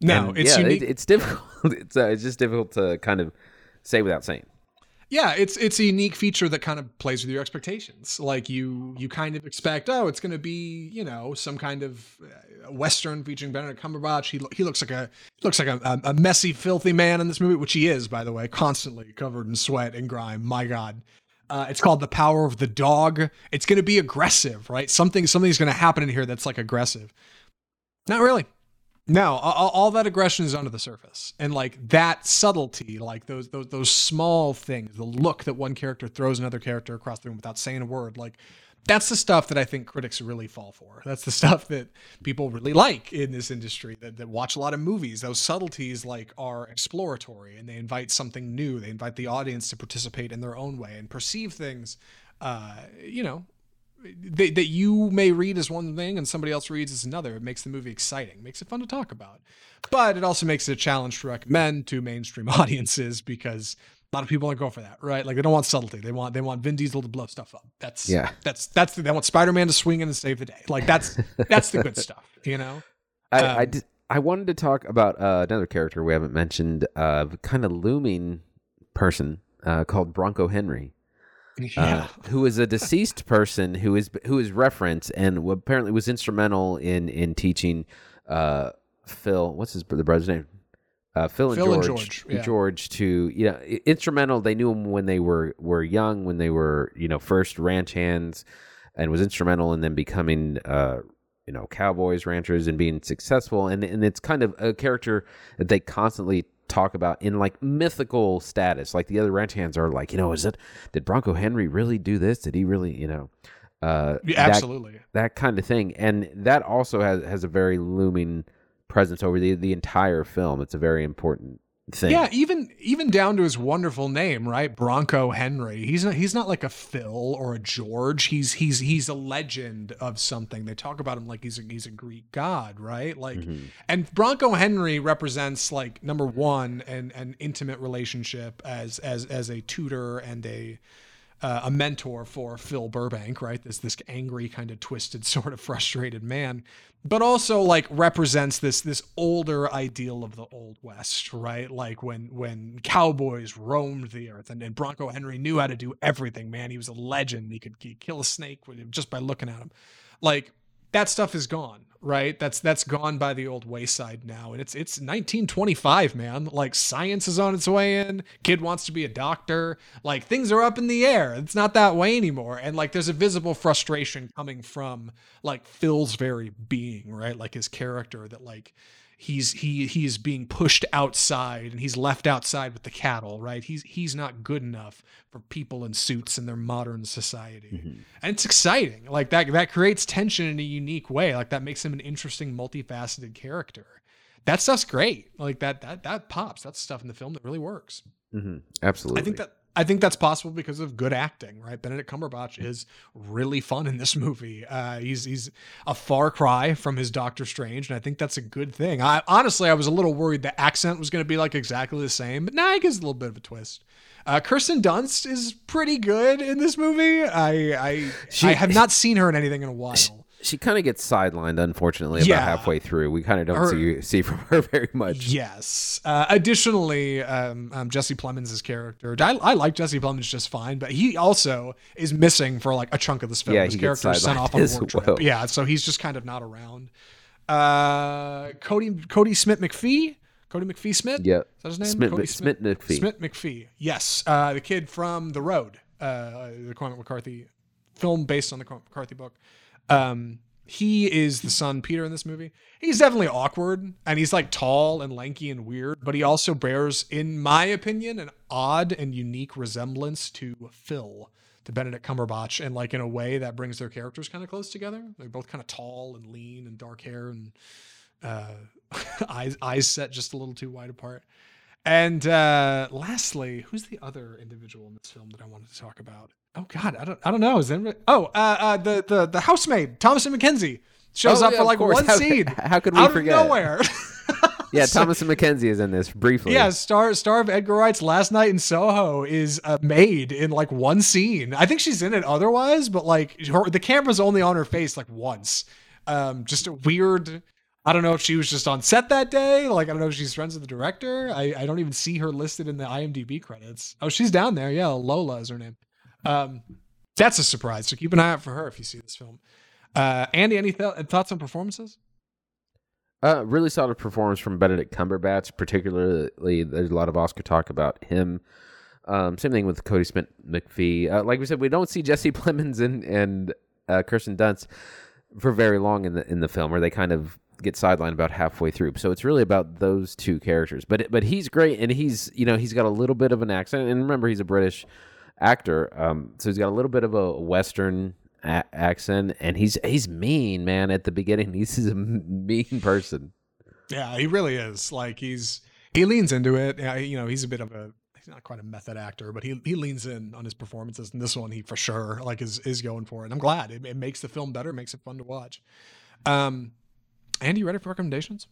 No, it's
yeah,
unique.
It, it's difficult. It's uh, it's just difficult to kind of say without saying.
Yeah, it's it's a unique feature that kind of plays with your expectations. Like you you kind of expect, oh, it's going to be you know some kind of uh, western featuring Benedict Cumberbatch. He he looks like a looks like a, a messy, filthy man in this movie, which he is, by the way, constantly covered in sweat and grime. My God. Uh, it's called the power of the dog. It's going to be aggressive, right? Something something's going to happen in here that's like aggressive. Not really. No, all, all that aggression is under the surface, and like that subtlety, like those those those small things, the look that one character throws another character across the room without saying a word, like that's the stuff that I think critics really fall for. That's the stuff that people really like in this industry that, that watch a lot of movies. Those subtleties like are exploratory and they invite something new. They invite the audience to participate in their own way and perceive things, uh, you know, that, that you may read as one thing and somebody else reads as another. It makes the movie exciting, makes it fun to talk about. But it also makes it a challenge to recommend to mainstream audiences because a lot of people don't go for that, right? Like they don't want subtlety. They want they want Vin Diesel to blow stuff up. That's
Yeah.
That's that's the, they want Spider Man to swing in and save the day. Like that's that's the good stuff, you know.
I, I
Um,
did. I wanted to talk about uh, another character we haven't mentioned, uh, kind of looming person uh, called Bronco Henry.
Yeah.
uh, who is a deceased person who is who is referenced and apparently was instrumental in in teaching uh, Phil. What's his the brother's name? Uh, Phil and
Phil and
George.
George, yeah.
George to you know instrumental. They knew him when they were were young, when they were you know first ranch hands, and was instrumental in them becoming uh, you know cowboys, ranchers, and being successful. And and it's kind of a character that they constantly talk about in like mythical status. Like the other ranch hands are like, you know, is it did Bronco Henry really do this? Did he really, you know, uh,
Yeah,
that-
absolutely.
that kind of thing. And that also has has a very looming presence over the the entire film. It's a very important thing.
Yeah, even even down to his wonderful name, right? Bronco Henry. He's not he's not like a Phil or a George. He's he's he's a legend of something. They talk about him like he's a he's a Greek god, right? Like
Mhm.
and Bronco Henry represents like number one an an intimate relationship as as as a tutor and a uh, a mentor for Phil Burbank, right? This this angry, kind of twisted, sort of frustrated man, but also like represents this this older ideal of the old west, right? Like when when cowboys roamed the earth, and, and Bronco Henry knew how to do everything. Man, he was a legend. He could, he'd kill a snake with, just by looking at him. Like that stuff is gone, right? That's that's gone by the old wayside now, and it's it's 1925, man. Like science is on its way in. Kid wants to be a doctor. Like things are up in the air. It's not that way anymore, and like there's a visible frustration coming from like Phil's very being, right? Like his character that like he's he he's being pushed outside and he's left outside with the cattle right? He's he's not good enough for people in suits in their modern society. And it's exciting. Like that that creates tension in a unique way. Like that makes him an interesting multifaceted character. That stuff's great. Like that that that pops. That's stuff in the film that really works.
Hmm Absolutely.
I think that I think that's possible because of good acting, right? Benedict Cumberbatch is really fun in this movie. Uh, he's he's a far cry from his Doctor Strange, and I think that's a good thing. I honestly I was a little worried the accent was going to be like exactly the same, but now nah, it gives a little bit of a twist. Uh, Kirsten Dunst is pretty good in this movie. I I,
She-
I have not seen her in anything in a while.
She kind of gets sidelined, unfortunately, about
Yeah.
halfway through. We kind of don't
Her-
see see from her very much.
Yes. Uh, additionally, um, um, Jesse Plemons' character, I, I like Jesse Plemons just fine, but he also is missing for like a chunk of this film.
Yeah,
His character is sent off on a work trip.
well.
Yeah, so he's just kind of not around. Uh, Cody Cody Smith McPhee, Cody McPhee Smith.
Yeah.
Is that his name?
Smith-
Cody
Smith McPhee.
Smith McPhee. Yes, uh, the kid from The Road, uh, the Cormac McCarthy film based on the Cormac McCarthy book. Um, he is the son Peter in this movie. He's definitely awkward and he's like tall and lanky and weird, but he also bears, in my opinion, an odd and unique resemblance to Phil, to Benedict Cumberbatch, and like in a way that brings their characters kind of close together. They're both kind of tall and lean and dark hair and uh, eyes eyes set just a little too wide apart. And uh, lastly, who's the other individual in this film that I wanted to talk about? Oh God, I don't, I don't know. Is anybody? Oh, uh, uh, the the the housemaid, Thomasin McKenzie, shows
Oh,
up
yeah,
for like one
How-
scene.
how could we
out
forget?
Of nowhere.
Yeah,
So-
Thomasin McKenzie is in this briefly.
yeah, star star of Edgar Wright's Last Night in Soho is a maid in like one scene. I think she's in it otherwise, but like her, the camera's only on her face like once. Um, just a weird. I don't know if she was just on set that day. Like I don't know if she's friends with the director. I, I don't even see her listed in the IMDb credits. Oh, she's down there. Yeah, Lola is her name. Um, that's a surprise. So keep an eye out for her if you see this film. Uh, Andy, any th- thoughts on performances?
Uh, really solid performance from Benedict Cumberbatch, particularly. There's a lot of Oscar talk about him. Um, same thing with Cody Smith McPhee. Uh, like we said, we don't see Jesse Plemons and and uh, Kirsten Dunst for very long in the in the film, where they kind of get sidelined about halfway through. So it's really about those two characters. But but he's great, and he's you know he's got a little bit of an accent, and remember he's a British actor, um, so he's got a little bit of a Western a- accent, and he's he's mean, man. At the beginning, he's a mean person.
Yeah, he really is. Like he's he leans into it. Yeah, you know, he's a bit of a he's not quite a method actor, but he he leans in on his performances. And this one, he for sure like is is going for it. And I'm glad it, it makes the film better, makes it fun to watch. Um, Andy, you ready for recommendations?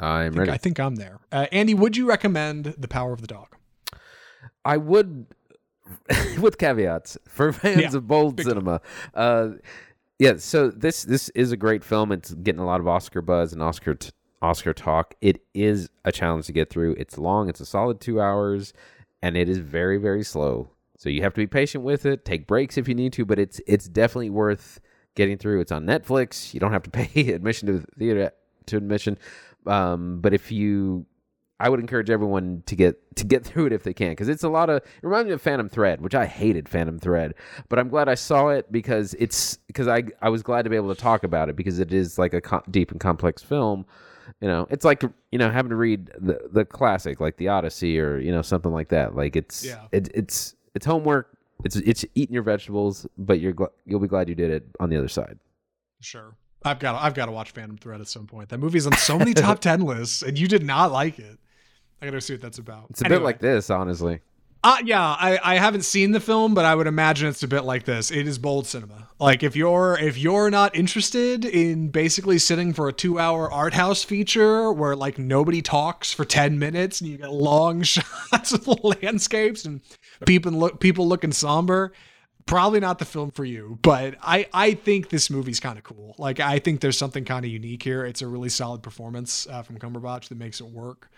I'm
I think,
ready.
I think I'm there. Uh, Andy, would you recommend The Power of the Dog?
I would, with caveats, for fans
Yeah,
of bold cinema. Uh, yeah, so this this is a great film. It's getting a lot of Oscar buzz and Oscar t- Oscar talk. It is a challenge to get through. It's long. It's a solid two hours, and it is very very slow. So you have to be patient with it. Take breaks if you need to, but it's it's definitely worth getting through. It's on Netflix. You don't have to pay admission to the theater to admission. Um, but if you I would encourage everyone to get to get through it if they can, because it's a lot of. It reminds me of Phantom Thread, which I hated Phantom Thread, but I'm glad I saw it because it's because I I was glad to be able to talk about it because it is like a co- deep and complex film. You know, it's like you know having to read the the classic like the Odyssey or you know something like that. Like it's
Yeah.
it, it's it's homework. It's it's eating your vegetables, but you're gl- you'll be glad you did it on the other side.
Sure. I've got I've got to watch Phantom Thread at some point. That movie's on so many top ten lists, and you did not like it. I gotta see what that's about.
It's a bit like this, honestly.
Uh, yeah, I, I haven't seen the film, but I would imagine it's a bit like this. It is bold cinema. Like if you're if you're not interested in basically sitting for a two hour art house feature where like nobody talks for ten minutes and you get long shots of landscapes and people look people looking somber, probably not the film for you. But I I think this movie's kind of cool. Like I think there's something kind of unique here. It's a really solid performance uh, from Cumberbatch that makes it work.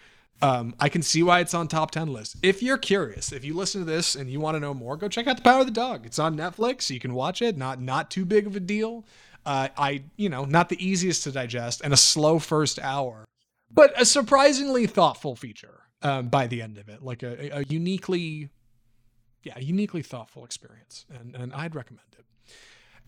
Um, I can see why it's on top 10 list. If you're curious, if you listen to this and you want to know more, go check out The Power of the Dog. It's on Netflix. You can watch it. Not not too big of a deal. Uh, I, you know, not the easiest to digest and a slow first hour, but a surprisingly thoughtful feature um, by the end of it. Like a, a uniquely, yeah, uniquely thoughtful experience. And, and I'd recommend it.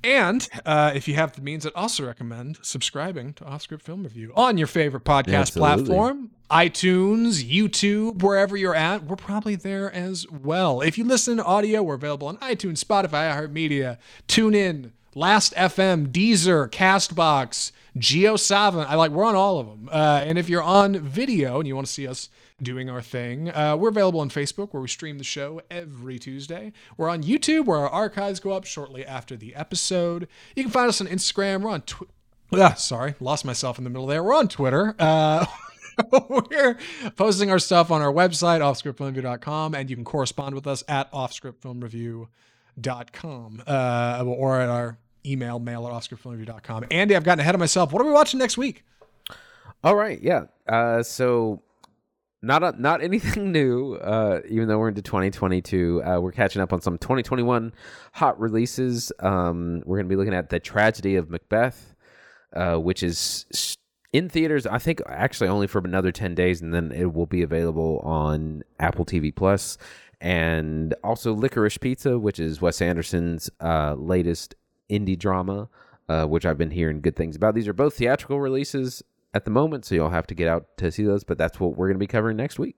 And uh, if you have the means, I'd also recommend subscribing to Offscript Film Review on your favorite podcast
Absolutely.
platform, iTunes, YouTube, wherever you're at. We're probably there as well. If you listen to audio, we're available on iTunes, Spotify, iHeartMedia, TuneIn, Last FM, Deezer, Castbox, GeoSavant. I like we're on all of them. Uh, and if you're on video and you want to see us doing our thing, uh, we're available on Facebook where we stream the show every Tuesday. We're on YouTube where our archives go up shortly after the episode. You can find us on Instagram. We're on Twitter. Ah, sorry, lost myself in the middle there. We're on Twitter. Uh, we're posting our stuff on our website, offscriptfilmreview.com, and you can correspond with us at offscriptfilmreview.com uh, or at our email, mail at offscriptfilmreview.com. Andy, I've gotten ahead of myself. What are we watching next week?
All right, yeah. Uh, so not a, not anything new. Uh, even though we're into 2022, uh, we're catching up on some 2021 hot releases. Um, we're going to be looking at the tragedy of Macbeth, uh, which is in theaters. I think actually only for another 10 days, and then it will be available on Apple TV Plus. And also Licorice Pizza, which is Wes Anderson's uh, latest indie drama, uh, which I've been hearing good things about. These are both theatrical releases at the moment, so you'll have to get out to see those. But that's what we're going to be covering next week.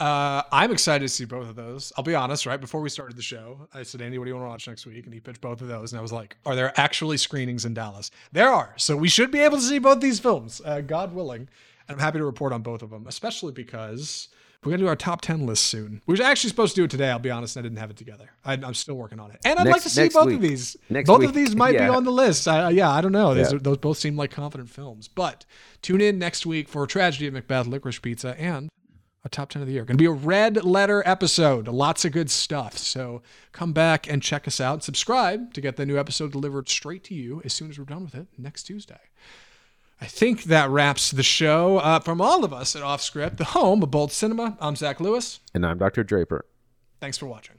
Uh, I'm excited to see both of those. I'll be honest, right before we started the show, I said, Andy, what do you want to watch next week? And he pitched both of those. And I was like, are there actually screenings in Dallas? There are. So we should be able to see both these films, uh, God willing. And I'm happy to report on both of them, especially because we're going to do our top 10 list soon. We were actually supposed to do it today. I'll be honest, I didn't have it together. I, I'm still working on it. And I'd like to see both
week.
of these.
Next
both
week.
of these might be on the list. I, yeah, I don't know. These
Yeah.
are, those both seem like confident films. But tune in next week for Tragedy of Macbeth, Licorice Pizza, and a top 10 of the year. Going to be a red letter episode. Lots of good stuff. So come back and check us out. Subscribe to get the new episode delivered straight to you as soon as we're done with it next Tuesday. I think that wraps the show. Uh, from all of us at Offscript, the home of Bold Cinema, I'm Zach Lewis.
And I'm Dr. Draper.
Thanks for watching.